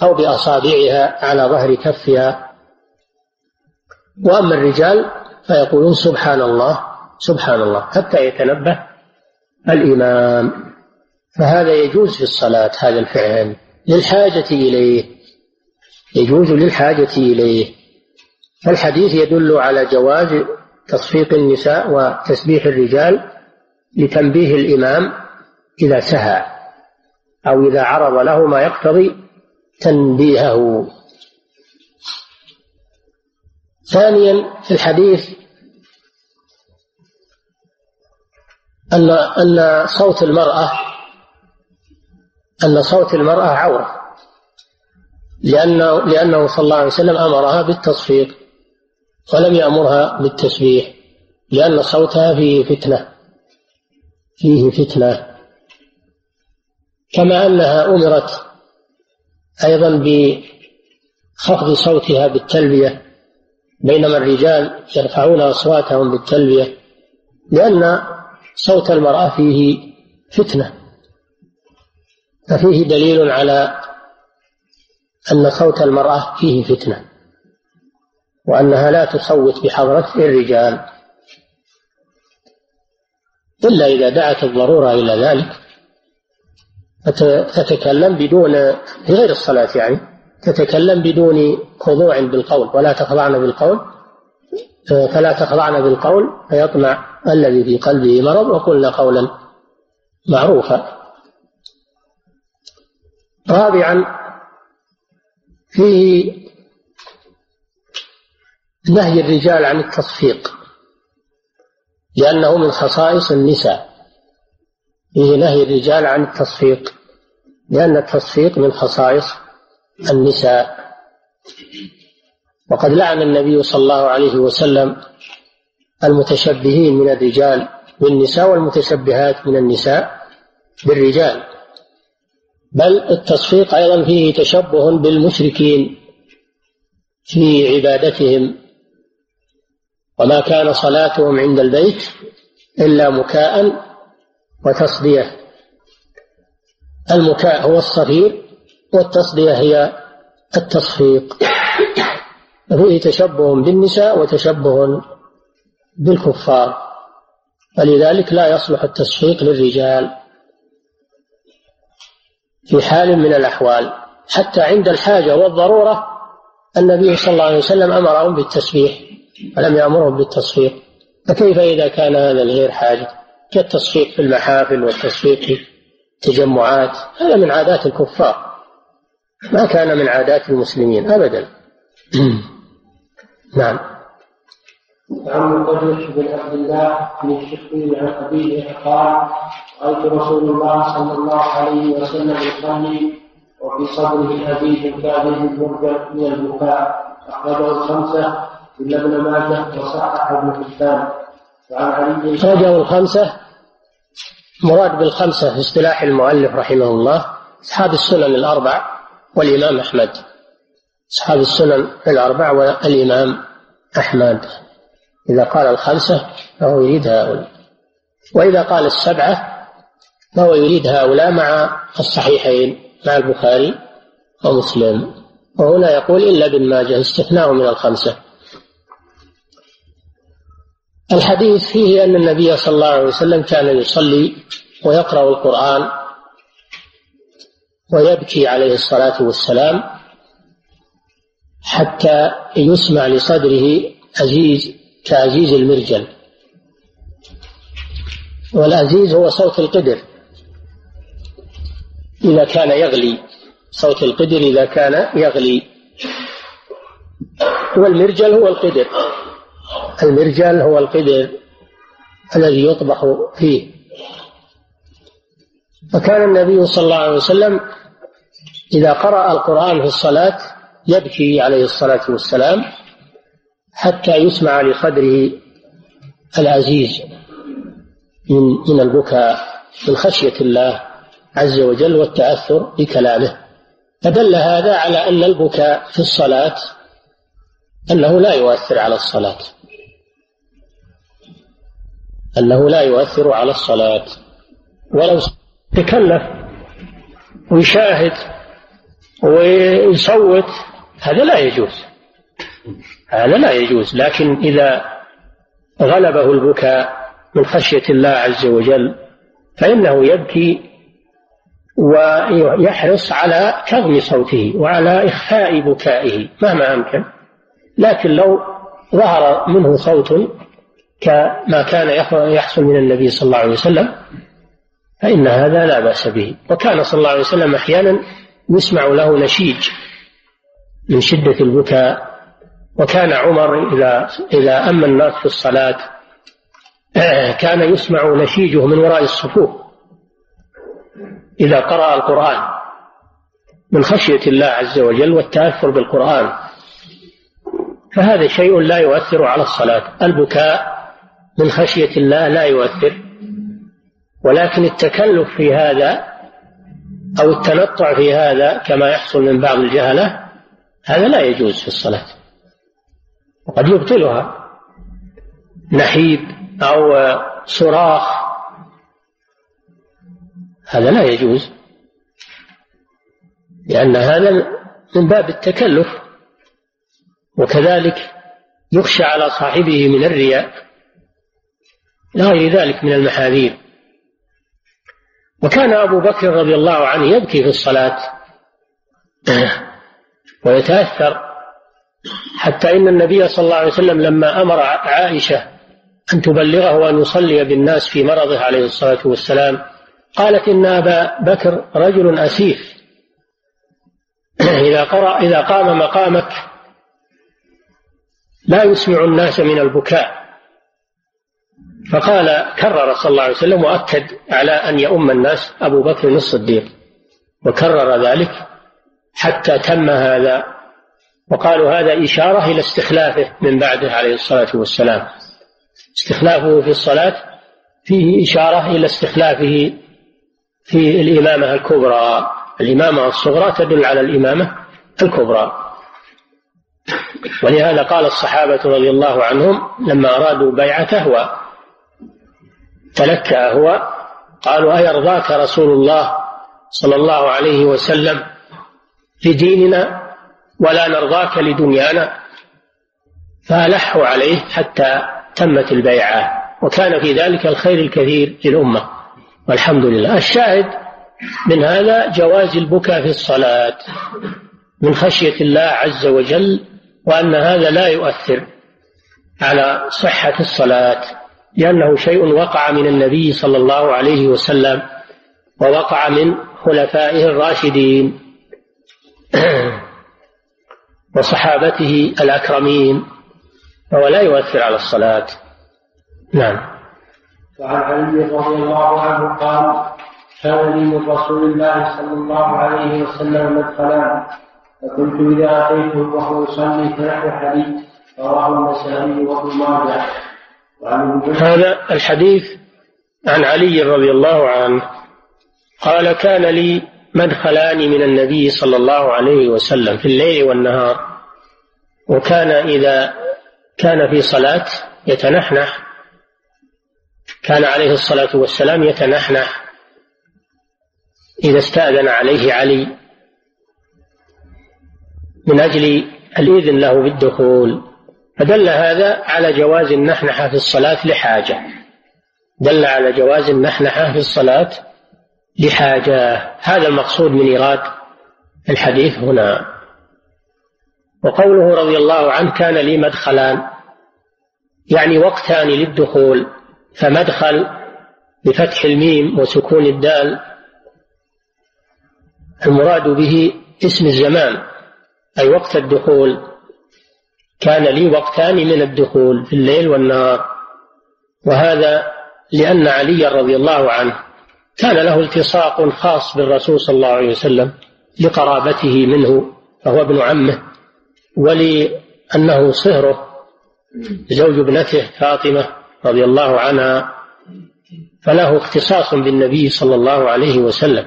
أو بأصابعها على ظهر كفها. وأما الرجال فيقولون سبحان الله سبحان الله حتى يتنبه الإمام. فهذا يجوز في الصلاة هذا الفعل للحاجة إليه يجوز للحاجة إليه. فالحديث يدل على جواز تصفيق النساء وتسبيح الرجال لتنبيه الإمام إذا سهى. أو إذا عرض له ما يقتضي تنبيهه. ثانيا في الحديث أن أن صوت المرأة أن صوت المرأة عورة. لأنه لأنه صلى الله عليه وسلم أمرها بالتصفيق ولم يأمرها بالتسبيح لأن صوتها فيه فتنة فيه فتنة. كما أنها أمرت أيضا بخفض صوتها بالتلبية بينما الرجال يرفعون أصواتهم بالتلبية لأن صوت المرأة فيه فتنة ففيه دليل على أن صوت المرأة فيه فتنة وأنها لا تصوت بحضرة الرجال. إلا إذا دعت الضرورة إلى ذلك. فتتكلم بدون في غير الصلاة يعني تتكلم بدون خضوع بالقول ولا تخضعن بالقول فلا تخضعن بالقول فيطمع الذي في قلبه مرض وقلنا قولا معروفا. رابعا فيه نهي الرجال عن التصفيق لأنه من خصائص النساء. فيه نهي الرجال عن التصفيق. لأن التصفيق من خصائص النساء. وقد لعن النبي صلى الله عليه وسلم المتشبهين من الرجال بالنساء والمتشبهات من النساء بالرجال. بل التصفيق أيضا فيه تشبه بالمشركين في عبادتهم. وما كان صلاتهم عند البيت إلا مكاء وتصدية. المكاء هو الصفير والتصدية هي التصفيق. فيه تشبه بالنساء وتشبه بالكفار. ولذلك لا يصلح التصفيق للرجال في حال من الأحوال. حتى عند الحاجة والضرورة النبي صلى الله عليه وسلم أمرهم بالتسبيح ولم يأمرهم بالتصفيق. فكيف إذا كان هذا لغير حاجة؟ كالتصفيق في المحافل والتصفيق في التجمعات هذا من عادات الكفار. ما كان من عادات المسلمين أبدا. [CLEARS THROAT] نعم. وعن الرجل بن عبد الله بن الشقي عن أبيه قال رأيت رسول الله صلى الله عليه وسلم يصلي وفي صدره أبيه كاذب المرجع من البكاء. أخرجه الخمسة إلا ابن ماجه وصحح ابن حبان. وعن علي الخمسة مراد بالخمسة في اصطلاح المؤلف رحمه الله أصحاب السنن الأربع والإمام أحمد. أصحاب السنن الأربع والإمام أحمد. إذا قال الخمسة فهو يريد هؤلاء. وإذا قال السبعة فهو يريد هؤلاء مع الصحيحين مع البخاري ومسلم. وهنا يقول إلا ابن ماجه استثناء من الخمسة. الحديث فيه أن النبي صلى الله عليه وسلم كان يصلي ويقرأ القرآن ويبكي عليه الصلاة والسلام حتى يسمع لصدره عزيز كعزيز المرجل. والعزيز هو صوت القدر. إذا كان يغلي صوت القدر إذا كان يغلي. والمرجل هو القدر. المرجل هو القدر الذي يطبخ فيه. فكان النبي صلى الله عليه وسلم إذا قرأ القرآن في الصلاة يبكي عليه الصلاة والسلام حتى يسمع لصدره العزيز من من البكاء من خشية الله عز وجل والتأثر بكلامه. فدل هذا على أن البكاء في الصلاة أنه لا يؤثر على الصلاة. أنه لا يؤثر على الصلاة. ولو تكلف ويشاهد ويصوت هذا لا يجوز. هذا لا يجوز. لكن إذا غلبه البكاء من خشية الله عز وجل فإنه يبكي ويحرص على كظم صوته وعلى إخفاء بكائه مهما أمكن. لكن لو ظهر منه صوت كما كان يحصل من النبي صلى الله عليه وسلم فإن هذا لا بأس به. وكان صلى الله عليه وسلم أحيانا يسمع له نشيج من شدة البكاء. وكان عمر إذا إذا أما الناس في الصلاة [CLEARS THROAT] كان يسمع نشيجه من وراء الصفوف. إذا قرأ القرآن من خشية الله عز وجل والتأثر بالقرآن. فهذا شيء لا يؤثر على الصلاة. البكاء من خشية الله لا يؤثر. ولكن التكلف في هذا أو التنطع في هذا كما يحصل من بعض الجهلة هذا لا يجوز في الصلاة. وقد يبطلها. نحيب أو صراخ هذا لا يجوز. لأن هذا من باب التكلف. وكذلك يخشى على صاحبه من الرياء. لا غير ذلك من المحاذير. وكان أبو بكر رضي الله عنه يبكي في الصلاة [CLEARS THROAT] ويتأثر حتى إن النبي صلى الله عليه وسلم لما أمر عائشة أن تبلغه وأن يصلي بالناس في مرضه عليه الصلاة والسلام قالت إن أبا بكر رجل أسيف. [CLEARS THROAT] إذا قرأ إذا قام مقامك لا يسمع الناس من البكاء. فقال كرر صلى الله عليه وسلم وأكد على أن يؤم الناس أبو بكر الصديق وكرر ذلك حتى تم هذا وقالوا هذا إشارة إلى استخلافه من بعده عليه الصلاة والسلام. استخلافه في الصلاة فيه إشارة إلى استخلافه في الإمامة الكبرى. الإمامة الصغرى تدل على الإمامة الكبرى. ولهذا قال الصحابة رضي الله عنهم لما أرادوا بيعته وتلكأ هو قالوا أيرضاك رسول الله صلى الله عليه وسلم لديننا ولا نرضاك لدنيانا؟ فألحوا عليه حتى تمت البيعة وكان في ذلك الخير الكثير للأمة. والحمد لله. الشاهد من هذا جواز البكاء في الصلاة من خشية الله عز وجل وأن هذا لا يؤثر على صحة الصلاة. لأنه شيء وقع من النبي صلى الله عليه وسلم ووقع من خلفائه الراشدين [CLEARS THROAT] وصحابته الأكرمين فهو لا يؤثر على الصلاة. نعم. وعن علي رضي الله عنه قال كان لي من رسول الله صلى الله عليه وسلم مدخلان فكنت إذا أتيته وهو يصلي فنحو حديث رواه النسائي وابن ماجه. هذا الحديث عن علي رضي الله عنه. قال كان لي مدخلان من النبي صلى الله عليه وسلم في الليل والنهار وكان إذا كان في صلاة يتنحنح كان عليه الصلاة والسلام يتنحنح إذا استأذن عليه علي من أجل الإذن له بالدخول. فدل هذا على جواز النحنحة في الصلاة لحاجة. دل على جواز النحنحة في الصلاة لحاجة. هذا المقصود من إيراد الحديث هنا. وقوله رضي الله عنه كان لي مدخلان. يعني وقتان للدخول فمدخل بفتح الميم وسكون الدال. المراد به اسم الزمان أي وقت الدخول. كان لي وقتان من الدخول في الليل والنهار. وهذا لأن علي رضي الله عنه كان له التصاق خاص بالرسول صلى الله عليه وسلم لقرابته منه فهو ابن عمه ولأنه صهره زوج ابنته فاطمة رضي الله عنها فله اختصاص بالنبي صلى الله عليه وسلم.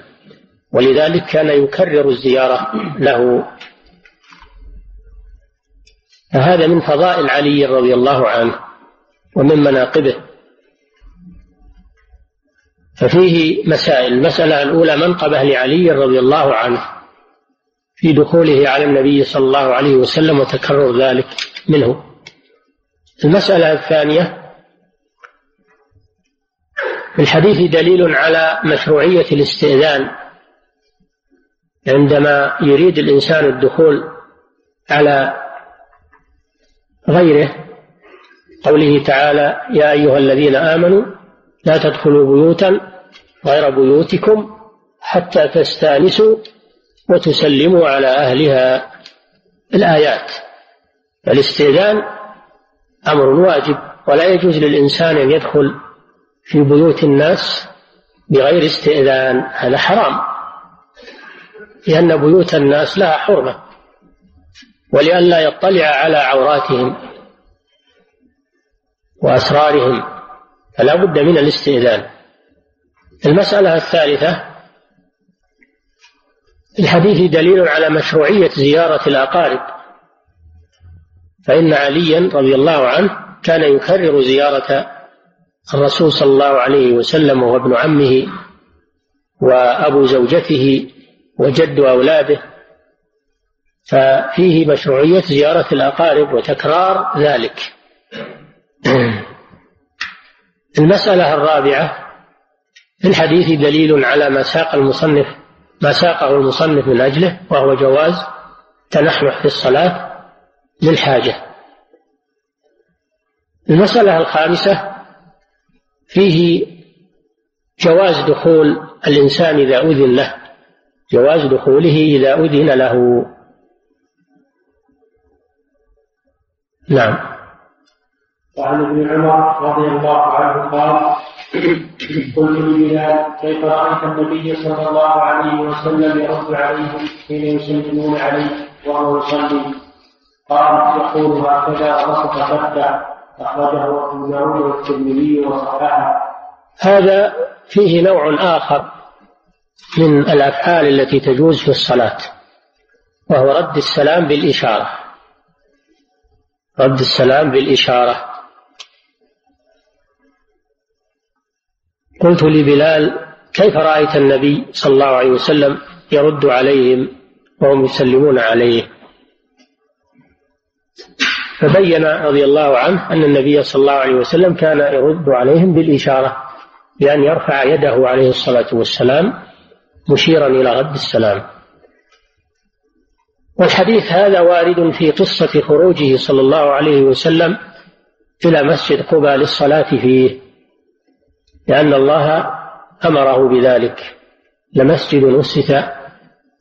ولذلك كان يكرر الزيارة له. فهذا من فضائل علي رضي الله عنه ومن مناقبه. ففيه مسائل. المسألة الأولى منقبة لعلي رضي الله عنه في دخوله على النبي صلى الله عليه وسلم وتكرر ذلك منه. المسألة الثانية في الحديث دليل على مشروعية الاستئذان. عندما يريد الإنسان الدخول على غيره. قوله تعالى يا أيها الذين آمنوا لا تدخلوا بيوتا غير بيوتكم حتى تستأنسوا وتسلموا على أهلها. الآيات الاستئذان أمر واجب ولا يجوز للإنسان أن يدخل في بيوت الناس بغير استئذان هذا حرام لأن بيوت الناس لها حرمة. ولئلا يطلع على عوراتهم وأسرارهم فلا بد من الاستئذان. المسألة الثالثة الحديث دليل على مشروعية زيارة الأقارب. فإن عليا رضي الله عنه كان يكرر زيارة الرسول صلى الله عليه وسلم وهو ابن عمه وأبو زوجته وجد أولاده. ففيه مشروعية زيارة الأقارب وتكرار ذلك. المسألة الرابعة في الحديث دليل على ما ساق المصنف ما ساقه المصنف من أجله وهو جواز تنحنح في الصلاة للحاجة المسألة الخامسة فيه جواز دخول الإنسان إذا أذن له جواز دخوله إذا أذن له. نعم. وعن ابن عمر رضي الله عنه قال قلت لبلال كيف رأيت النبي صلى الله عليه وسلم يرد عليهم حين يسلمون عليه وهو يصلي؟ قال يقول هكذا بسط خده أخرجه أبو داود والترمذي وصححه هذا فيه نوع آخر من الأفعال التي تجوز في الصلاة وهو رد السلام بالإشارة. رد السلام بالإشارة. قلت لبلال كيف رأيت النبي صلى الله عليه وسلم يرد عليهم وهم يسلمون عليه؟ فبين رضي الله عنه أن النبي صلى الله عليه وسلم كان يرد عليهم بالإشارة بأن يرفع يده عليه الصلاة والسلام مشيرا إلى رد السلام. والحديث هذا وارد في قصة خروجه صلى الله عليه وسلم إلى مسجد قبى للصلاة فيه لأن الله أمره بذلك. لمسجد أسس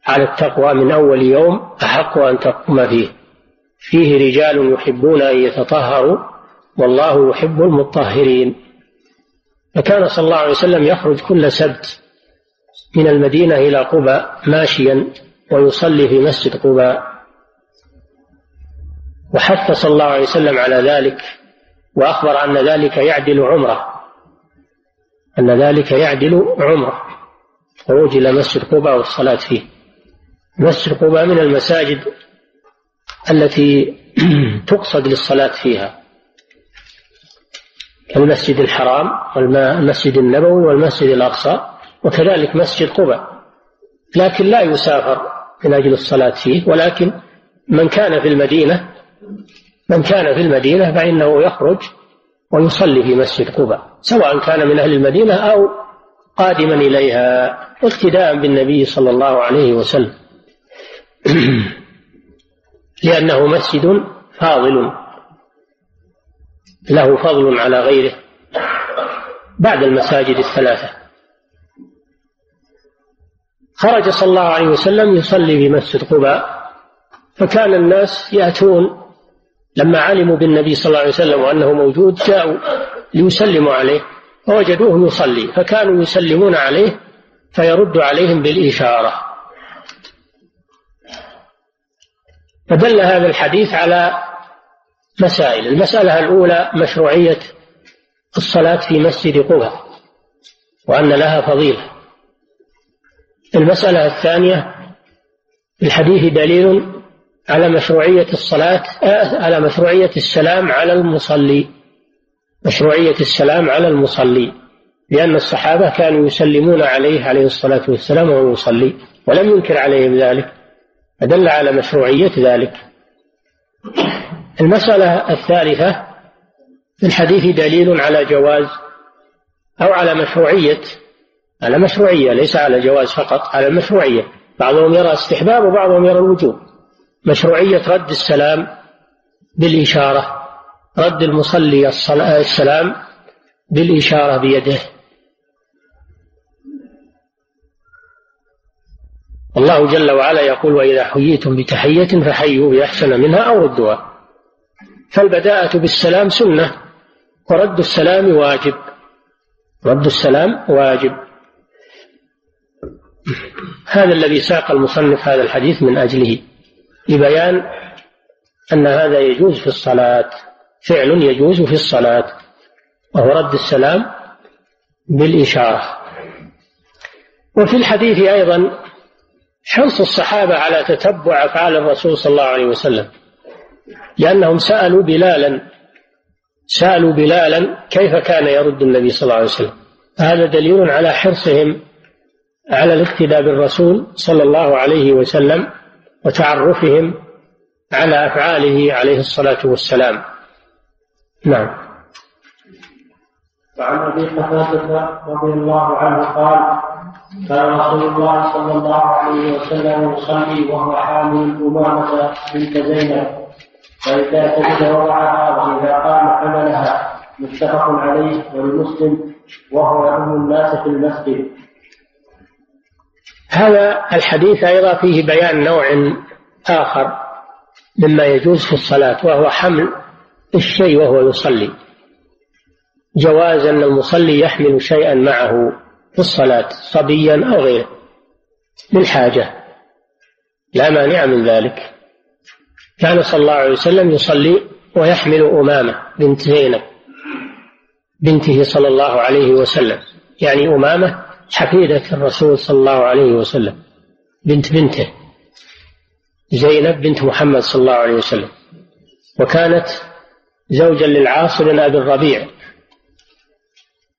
على التقوى من أول يوم أحق أن تقوم فيه. فيه رجال يحبون أن يتطهروا والله يحب المطهرين. فكان صلى الله عليه وسلم يخرج كل سبت من المدينة إلى قبى ماشيا ويصلي في مسجد قبى وحث صلى الله عليه وسلم على ذلك وأخبر أن ذلك يعدل عمره. أن ذلك يعدل عمرة. خروج إلى مسجد قباء والصلاة فيه. مسجد قباء من المساجد التي [CLEARS THROAT] تقصد للصلاة فيها. كالمسجد الحرام والمسجد النبوي والمسجد الأقصى وكذلك مسجد قباء. لكن لا يسافر من أجل الصلاة فيه. ولكن من كان في المدينة من كان في المدينة فإنه يخرج ويصلي في مسجد قباء سواء كان من أهل المدينة أو قادما إليها اقتداء بالنبي صلى الله عليه وسلم. [CLEARS THROAT] لأنه مسجد فاضل له فضل على غيره بعد المساجد الثلاثة. خرج صلى الله عليه وسلم يصلي في مسجد قباء فكان الناس يأتون لما علموا بالنبي صلى الله عليه وسلم وأنه موجود جاءوا ليسلموا عليه فوجدوه يصلي فكانوا يسلمون عليه فيرد عليهم بالإشارة. فدل هذا الحديث على مسائل المسألة الأولى مشروعية الصلاة في مسجد قبى وأن لها فضيلة. المسألة الثانية في الحديث دليل على مشروعية الصلاة آه، على مشروعية السلام على المصلي. مشروعية السلام على المصلي لأن الصحابة كانوا يسلمون عليه عليه الصلاة والسلام وهو يصلي ولم ينكر عليهم ذلك فدل على مشروعية ذلك. المسألة الثالثة في الحديث دليل على جواز أو على مشروعية على مشروعية ليس على جواز فقط على المشروعية بعضهم يرى استحباب وبعضهم يرى الوجوب. مشروعية رد السلام بالإشارة رد المصلي السلام بالإشارة بيده. الله جل وعلا يقول وإذا حييتم بتحية فحيوا بأحسن منها أو ردوها. فالبداءة بالسلام سنة ورد السلام واجب. رد السلام واجب. هذا الذي ساق المصنف هذا الحديث من أجله لبيان أن هذا يجوز في الصلاة فعل يجوز في الصلاة وهو رد السلام بالإشارة. وفي الحديث أيضا حرص الصحابة على تتبع أفعال الرسول صلى الله عليه وسلم لأنهم سألوا بلالا سألوا بلالا كيف كان يرد النبي صلى الله عليه وسلم. هذا دليل على حرصهم على الاقتداء بالرسول صلى الله عليه وسلم وتعرفهم على أفعاله عليه الصلاة والسلام. نعم. وعن أبي قتاده رضي الله عنه قال كان رسول الله صلى الله عليه وسلم يصلي وهو حامل أمامة بنت زينب فإذا سجد وضعها وإذا قام حملها متفق عليه ولمسلم وهو يؤم الناس في المسجد. هذا الحديث أيضا فيه بيان نوع آخر مما يجوز في الصلاة وهو حمل الشيء وهو يصلي. جواز أن المصلي يحمل شيئا معه في الصلاة صبيا أو غيره. للحاجة. لا مانع من ذلك. كان صلى الله عليه وسلم يصلي ويحمل أمامة بنت زينب بنته صلى الله عليه وسلم. يعني أمامة حفيدة الرسول صلى الله عليه وسلم. بنت بنته. زينب بنت محمد صلى الله عليه وسلم. وكانت زوجا للعاص بن أبي الربيع.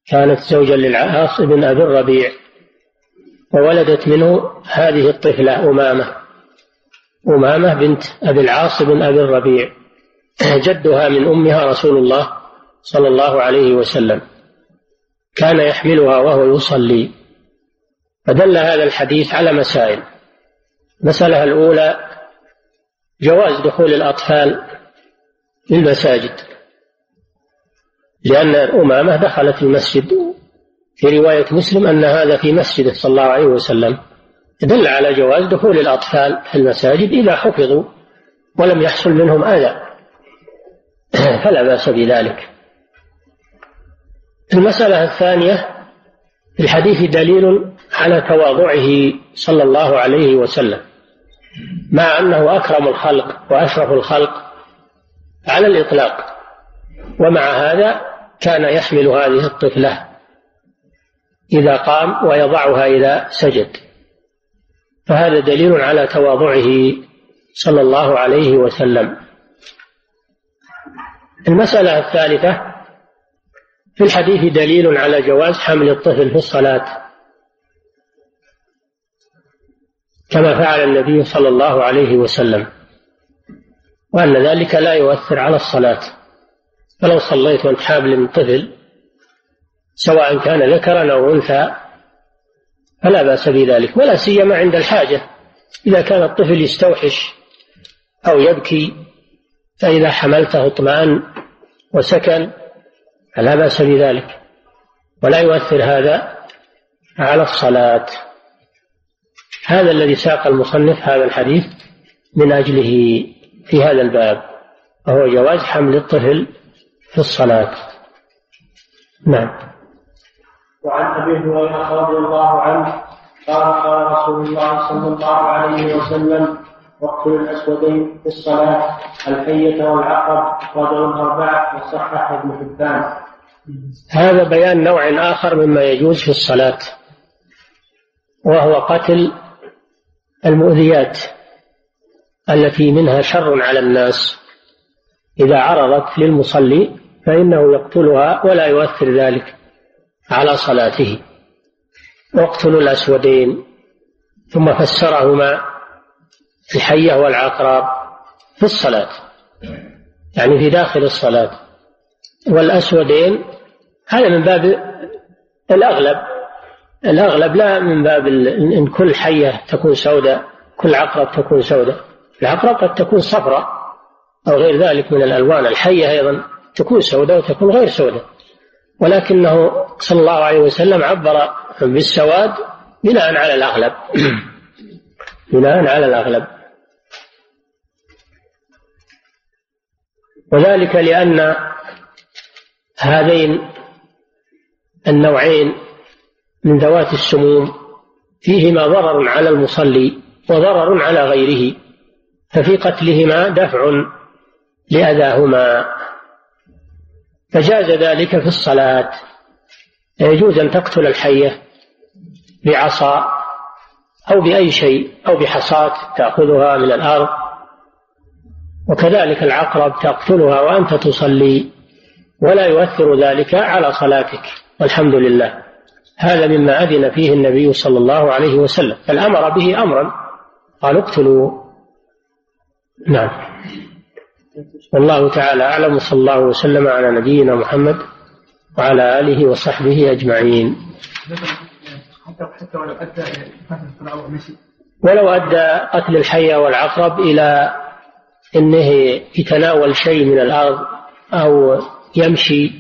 كانت زوجا للعاص بن أبي الربيع. وولدت منه هذه الطفلة أمامة. أمامة بنت أبي العاص بن أبي الربيع. جدها من أمها رسول الله صلى الله عليه وسلم. كان يحملها وهو يصلي. فدل هذا الحديث على مسائل. المسألة الأولى جواز دخول الأطفال للمساجد لأن أمامة دخلت المسجد. في رواية مسلم أن هذا في مسجده صلى الله عليه وسلم. دل على جواز دخول الأطفال في المساجد إذا حفظوا ولم يحصل منهم أذى. [CLEARS THROAT] فلا بأس بذلك. المسألة الثانية في الحديث دليل على تواضعه صلى الله عليه وسلم. مع أنه أكرم الخلق وأشرف الخلق على الإطلاق. ومع هذا كان يحمل هذه الطفلة إذا قام ويضعها إذا سجد. فهذا دليل على تواضعه صلى الله عليه وسلم. المسألة الثالثة في الحديث دليل على جواز حمل الطفل في الصلاة. كما فعل النبي صلى الله عليه وسلم وأن ذلك لا يؤثر على الصلاة. فلو صليت وأنت حامل طفل سواء كان ذكرا أو أنثى فلا بأس بذلك ولا سيما عند الحاجة. إذا كان الطفل يستوحش أو يبكي فإذا حملته اطمأن وسكن فلا بأس بذلك. ولا يؤثر هذا على الصلاة. هذا الذي ساق المصنف هذا الحديث من أجله في هذا الباب وهو جواز حمل الطفل في الصلاة. نعم. وعن أبي هريرة رضي الله عنه قال قال رسول الله صلى الله عليه وسلم واقتل الأسودين في الصلاة الحية والعقرب ودعوا الأربعة وصحح ابن حبان. هذا بيان نوع آخر مما يجوز في الصلاة وهو قتل المؤذيات التي منها شر على الناس إذا عرضت للمصلي فإنه يقتلها ولا يؤثر ذلك على صلاته. واقتلوا الأسودين ثم فسرهما الحية والعقرب في الصلاة يعني في داخل الصلاة. والأسودين هذا من باب الأغلب. الأغلب لا من باب إن كل حية تكون سوداء كل عقرب تكون سوداء. العقرب قد تكون صفراء أو غير ذلك من الألوان. الحية أيضا تكون سوداء وتكون غير سوداء. ولكنه صلى الله عليه وسلم عبر بالسواد بناء على الأغلب. [CLEARS THROAT] بناء على الأغلب. وذلك لأن هذين النوعين من ذوات السموم فيهما ضرر على المصلي وضرر على غيره ففي قتلهما دفع لأذاهما. فجاز ذلك في الصلاة. يجوز أن تقتل الحية بعصا أو بأي شيء أو بحصاة تأخذها من الأرض وكذلك العقرب تقتلها وأنت تصلي ولا يؤثر ذلك على صلاتك والحمد لله. هذا مما أذن فيه النبي صلى الله عليه وسلم بل أمر به أمرا. قال اقتلوا. نعم. والله تعالى أعلم وصلى الله وسلم على نبينا محمد وعلى آله وصحبه أجمعين. حتى ولو أدى قتل الحية والعقرب إلى أنه يتناول شيء من الأرض أو يمشي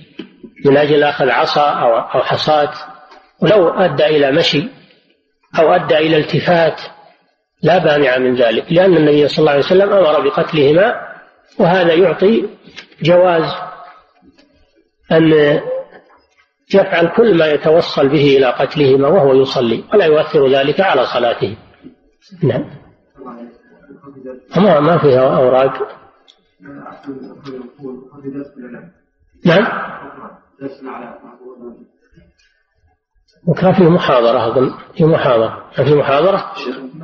من أجل أخذ عصا أو حصاة ولو أدى إلى مشي أو أدى إلى التفات لا مانع من ذلك لأن النبي صلى الله عليه وسلم أمر بقتلهما وهذا يعطي جواز أن يفعل كل ما يتوصل به إلى قتلهما وهو يصلي ولا يؤثر ذلك على صلاته. نعم. ما ما فيها أوراق. نعم. وكان في محاضرة أظن. في محاضرة. كان في محاضرة؟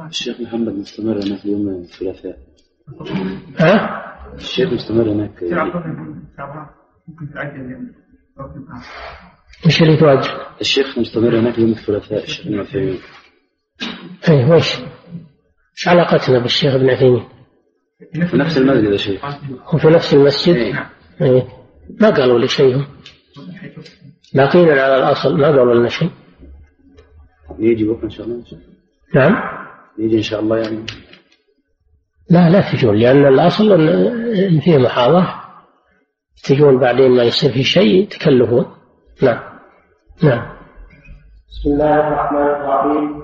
الشيخ محمد مستمر هناك في يوم الثلاثاء. ها؟ الشيخ مستمر هناك. وش اللي تواجه؟ الشيخ مستمر هناك يوم الثلاثاء. الشيخ ابن عثيمين. اي وش؟ إيش علاقتنا بالشيخ ابن عثيمين؟ في نفس المسجد يا شيخ. هو في نفس المسجد؟ اي ما قالوا لي شيء هم. باقيين على الأصل ما قالوا لنا شيء. يجي بكرة إن شاء الله؟ نعم. يجي إن شاء الله يعني؟ لا لا تجون لأن الأصل إن فيه محاضرة تجون بعدين ما يصير في شيء تكلفون نعم. نعم. بسم الله الرحمن الرحيم.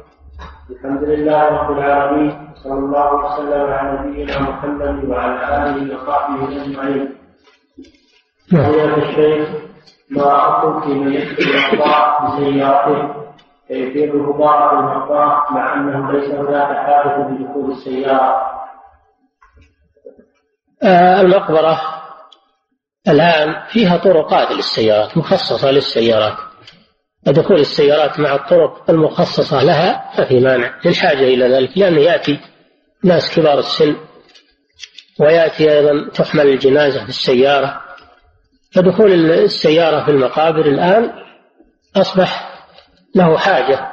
الحمد لله رب العالمين صلى الله وسلم على نبينا محمد وعلى آله وصحبه أجمعين. فضيلة الشيخ ما رأيكم في من يكتب الأخطاء بسيارته فيثير الغبار في مع أنه ليس هناك حادث بدخول السيارة. آه المقبرة الآن فيها طرقات للسيارات مخصصة للسيارات. ودخول السيارات مع الطرق المخصصة لها ما في مانع للحاجة إلى ذلك لأنه يأتي ناس كبار السن ويأتي أيضا تحمل الجنازة في السيارة. فدخول السيارة في المقابر الآن أصبح له حاجة.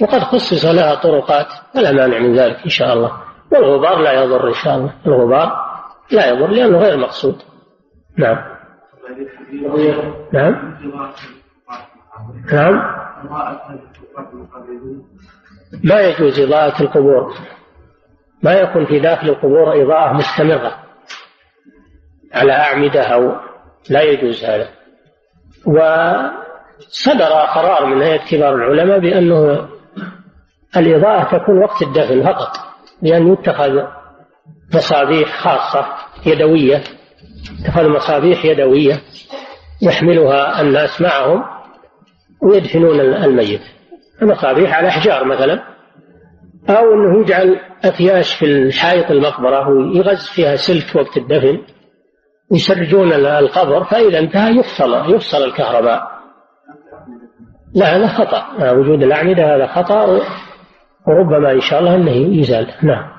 وقد خصص لها طرقات ولا مانع من ذلك إن شاء الله. والغبار لا يضر إن شاء الله. الغبار لا يضر لأنه غير مقصود. نعم. نعم. نعم. ما يجوز إضاءة القبور. ما يكون في داخل القبور إضاءة مستمرة على أعمدة أو لا يجوز هذا. وصدر قرار من هيئة كبار العلماء بأنه الإضاءة تكون وقت الدفن فقط بأن يتخذ مصابيح خاصة يدوية اتخذ مصابيح يدوية يحملها الناس معهم ويدفنون الميت. مصابيح على أحجار مثلا أو أنه يجعل أفياش في الحائط المقبرة ويغز فيها سلك وقت الدفن يسرجون القبر فإذا انتهى يفصل يفصل الكهرباء. لا هذا خطأ. وجود الأعمدة هذا خطأ وربما إن شاء الله أنه يزال. نعم.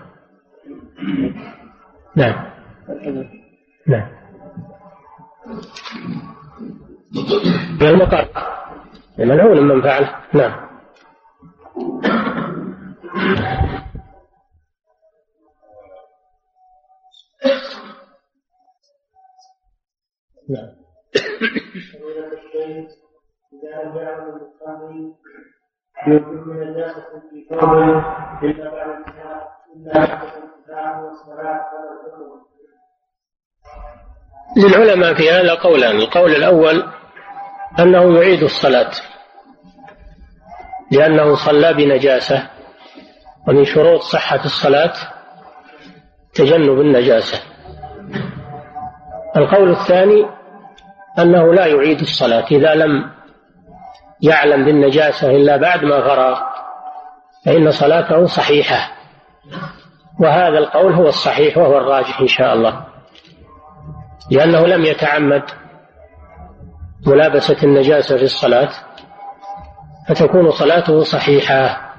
نعم. نعم. نعم، من المقر ملعون من فعله نعم. نعم. للعلماء في هذا قولان. القول الأول أنه يعيد الصلاة لأنه صلى بنجاسة ومن شروط صحة الصلاة تجنب النجاسة. القول الثاني أنه لا يعيد الصلاة إذا لم يعلم بالنجاسة إلا بعد ما فرغ فإن صلاته صحيحة. وهذا القول هو الصحيح وهو الراجح إن شاء الله. لأنه لم يتعمد ملابسة النجاسة في الصلاة فتكون صلاته صحيحة.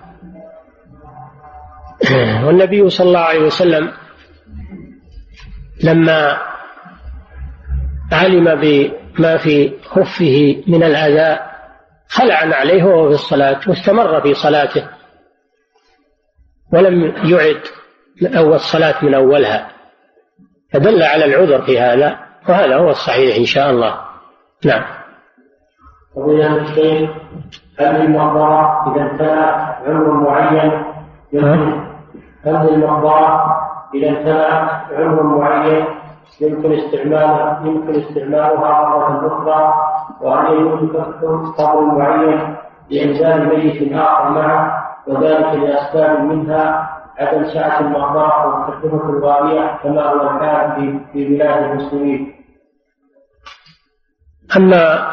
والنبي صلى الله عليه وسلم لما علم بما في خفه من الأذى خلع عليه وهو في الصلاة واستمر في صلاته ولم يعد أول الصلاة من أولها. فدل على العذر في هذا وهذا هو الصحيح إن شاء الله. نعم. فضيلة الشيخ هل للمقبرة إذا انتهى عمر معين؟ يمكن هل للمقبرة إذا انتهى عمر معين يمكن استعمالها يمكن استعمالها مرة أخرى؟ يجوز فتح قبر معين لإنزال ميت آخر معه وذلك لأسباب منها عدم سعة المقبرة والتكلفة الغالية كما هو الحال في بلاد المسلمين. أما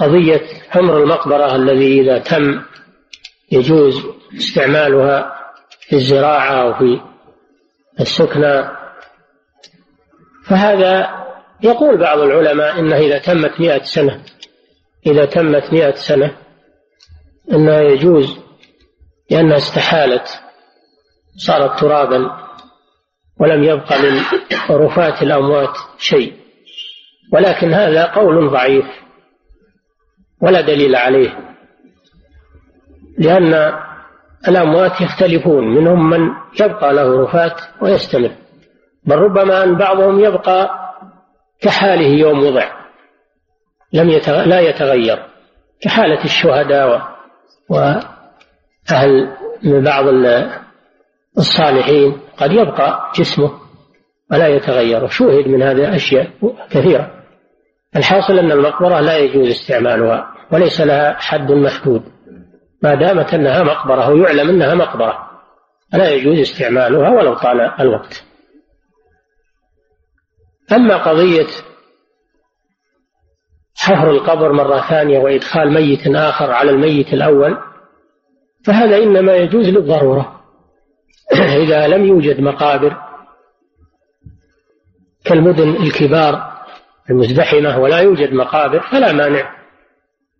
قضية أمر المقبرة الذي إذا تم يجوز استعمالها في الزراعة أو في السكنى فهذا يقول بعض العلماء إنه إذا تمت مئة سنة إذا تمت مئة سنة أنه يجوز لأنها استحالت صارت ترابا ولم يبق من رفات الأموات شيء. ولكن هذا قول ضعيف ولا دليل عليه لأن الأموات يختلفون منهم من يبقى له رفات ويستمر. بل ربما أن بعضهم يبقى كحاله يوم وضع. لم يتغ... لا يتغير. كحالة الشهداء وأهل من بعض الصالحين قد يبقى جسمه ولا يتغير. شوهد من هذه أشياء كثيرة. الحاصل أن المقبرة لا يجوز استعمالها وليس لها حد محدود ما دامت أنها مقبرة ويعلم أنها مقبرة لا يجوز استعمالها ولو طال الوقت. أما قضية حفر القبر مرة ثانية وإدخال ميت آخر على الميت الأول فهذا إنما يجوز للضرورة. [CLEARS THROAT] إذا لم يوجد مقابر كالمدن الكبار المزدحمة ولا يوجد مقابر فلا مانع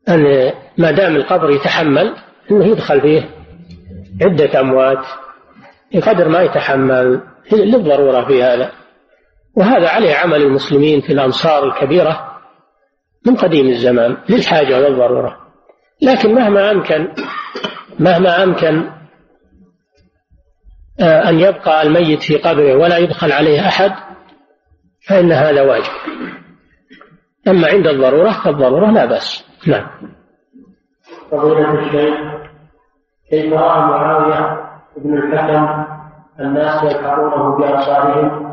أن ما دام القبر يتحمل أنه يدخل فيه عدة أموات بقدر ما يتحمل للضرورة في هذا. وهذا عليه عمل المسلمين في الأمصار الكبيرة من قديم الزمان للحاجة والضرورة. لكن مهما أمكن مهما أمكن آه، أن يبقى الميت في قبره ولا يدخل عليه أحد فإن هذا واجب. أما عند الضرورة فالضرورة لا بأس. نعم. فضيلة الشيخ كيف رأى معاوية بن الحكم الناس يلحقونه بأبصارهم؟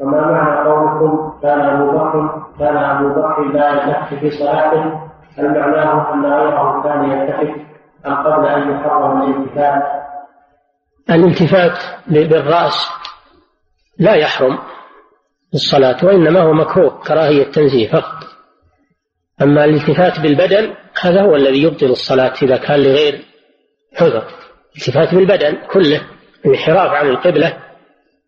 وما معنى قولكم كان أبو بكر كان أبو بكر لا يلتفت في صلاته. هل معناه أن غيره كان يلتفت أم قبل أن يحرم الالتفات؟ الالتفات بالرأس لا يحرم الصلاة وإنما هو مكروه كراهية تنزيه فقط. أما الالتفات بالبدن هذا هو الذي يبطل الصلاة إذا كان لغير عذر. التفات بالبدن كله الانحراف عن القبلة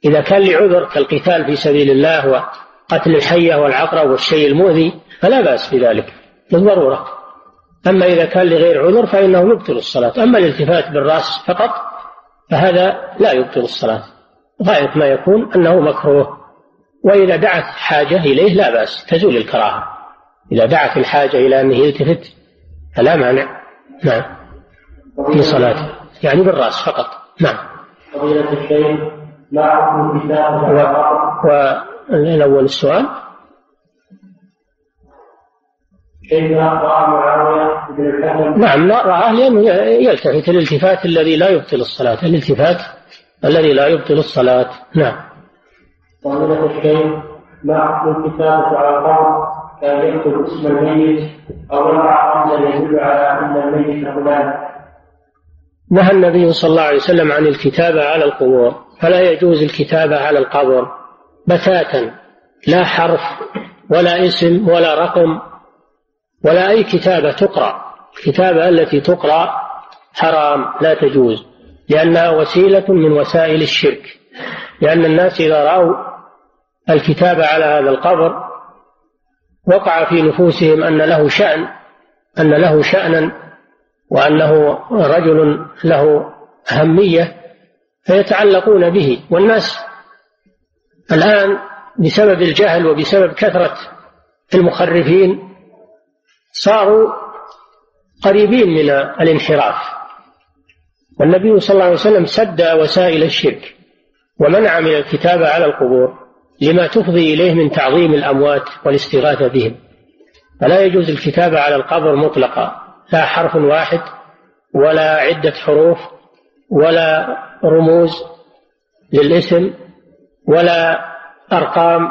إذا كان لعذر كالقتال في سبيل الله وقتل الحية والعقرب والشيء المؤذي فلا بأس بذلك للضرورة أما إذا كان لغير عذر فإنه يبطل الصلاة. أما الالتفات بالرأس فقط فهذا لا يبطل الصلاة. غاية ما يكون أنه مكروه. وإذا دعت حاجة إليه لا بأس تزول الكراهة. إذا دعت الحاجة إلى أنه يلتفت فلا مانع. نعم. في صلاته يعني بالرأس فقط. نعم. ما حكم الكتاب والأول السؤال. كيف رأى معاوية بن الحكم نعم لا رآه لأنه يلتفت الالتفات الذي لا يبطل الصلاة. الالتفات الذي لا يبطل الصلاة. نعم. فضيلة الشيخ ما حكم الكتابة على القبر كان يكتب اسم الميت أو يضع رمزا يدل على أن الميت فلان. نهى النبي صلى الله عليه وسلم عن الكتابة على القبور. فلا يجوز الكتابة على القبر بتاتا لا حرف ولا اسم ولا رقم ولا أي كتابة تقرأ. الكتابة التي تقرأ حرام لا تجوز لأنها وسيلة من وسائل الشرك. لأن الناس إذا رأوا الكتابة على هذا القبر وقع في نفوسهم أن له شأن أن له شأنا وأنه رجل له أهمية فيتعلقون به. والناس الآن بسبب الجهل وبسبب كثرة المخرفين صاروا قريبين من الانحراف. والنبي صلى الله عليه وسلم سد وسائل الشرك ومنع من الكتابة على القبور لما تفضي إليه من تعظيم الأموات والاستغاثة بهم. فلا يجوز الكتابة على القبر مطلقا لا حرف واحد ولا عدة حروف ولا رموز للاسم ولا أرقام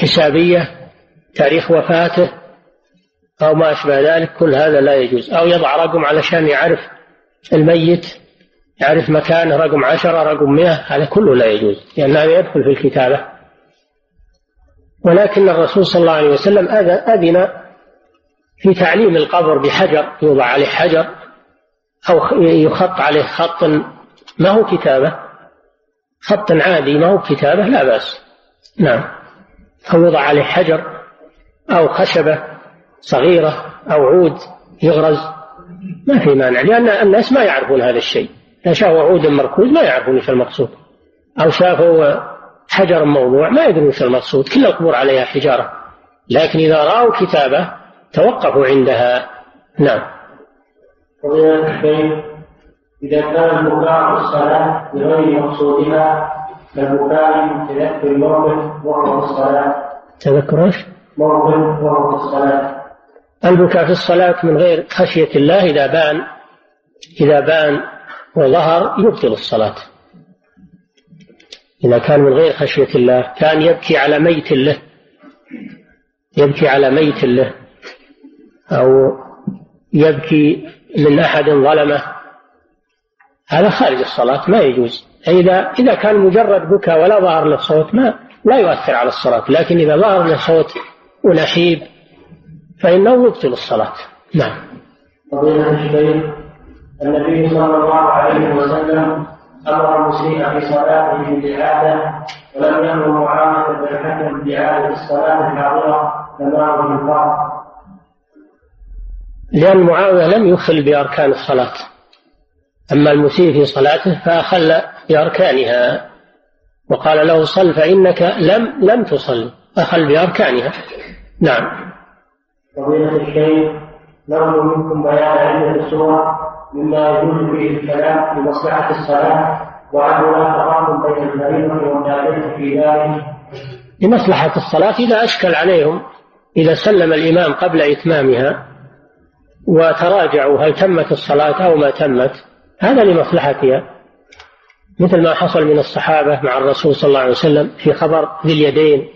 حسابية تاريخ وفاته أو ما أشبه ذلك كل هذا لا يجوز. أو يضع رقم علشان يعرف الميت يعرف مكانه رقم عشرة رقم مئة هذا كله لا يجوز لأن هذا يدخل في الكتابة. ولكن الرسول صلى الله عليه وسلم أذن في تعليم القبر بحجر يوضع عليه حجر أو يخط عليه خط ما هو كتابة؟ خط عادي ما هو كتابة؟ لا بأس. نعم. أو يوضع عليه حجر أو خشبة صغيرة أو عود يغرز. ما في مانع لأن الناس ما يعرفون هذا الشيء. إذا شافوا عود مركوز ما يعرفون إيش المقصود. أو شافوا حجر موضوع ما يدرون إيش المقصود. كل القبور عليها حجارة. لكن إذا رأوا كتابة توقفوا عندها. نعم. فضيلة الشيخ إذا كان البكاء في الصلاة بغير مقصودها كالبكاء من تذكر الموقف وهو في الصلاة. تذكر إيش؟ موقف وهو في الصلاة. البكاء في الصلاة من غير خشية الله إذا بان إذا بان وظهر يبطل الصلاة. إذا كان من غير خشية الله كان يبكي على ميت له يبكي على ميت له أو يبكي من أحد ظلمه. هذا خارج الصلاة ما يجوز. إذا إذا كان مجرد بكاء ولا ظهر له صوت ما لا يؤثر على الصلاة. لكن إذا ظهر له صوت ونحيب فإنه يبطل الصلاة. نعم. النبي صلى الله عليه وسلم أمر المسيء في صلاته بالإعادة ولم يأمر معاوية بن الحكم بإعادة الصلاة الحاضرة كما هو لأن معاوية لم يخل بأركان الصلاة. أما المسيء في صلاته فأخل بأركانها وقال له صل فإنك لم لم تصل أخل بأركانها. نعم. فضيلة الشيخ نرجو منكم بيان عدة السور مما يجوز فيه الكلام في مصلحة الصلاة وأنه لا تفاضل بين الفريضة والنافلة في ذلك. لمصلحة الصلاة إذا أشكل عليهم إذا سلم الإمام قبل إتمامها وتراجعوا هل تمت الصلاة أو ما تمت هذا لمصلحتها. مثل ما حصل من الصحابة مع الرسول صلى الله عليه وسلم في خبر ذي اليدين.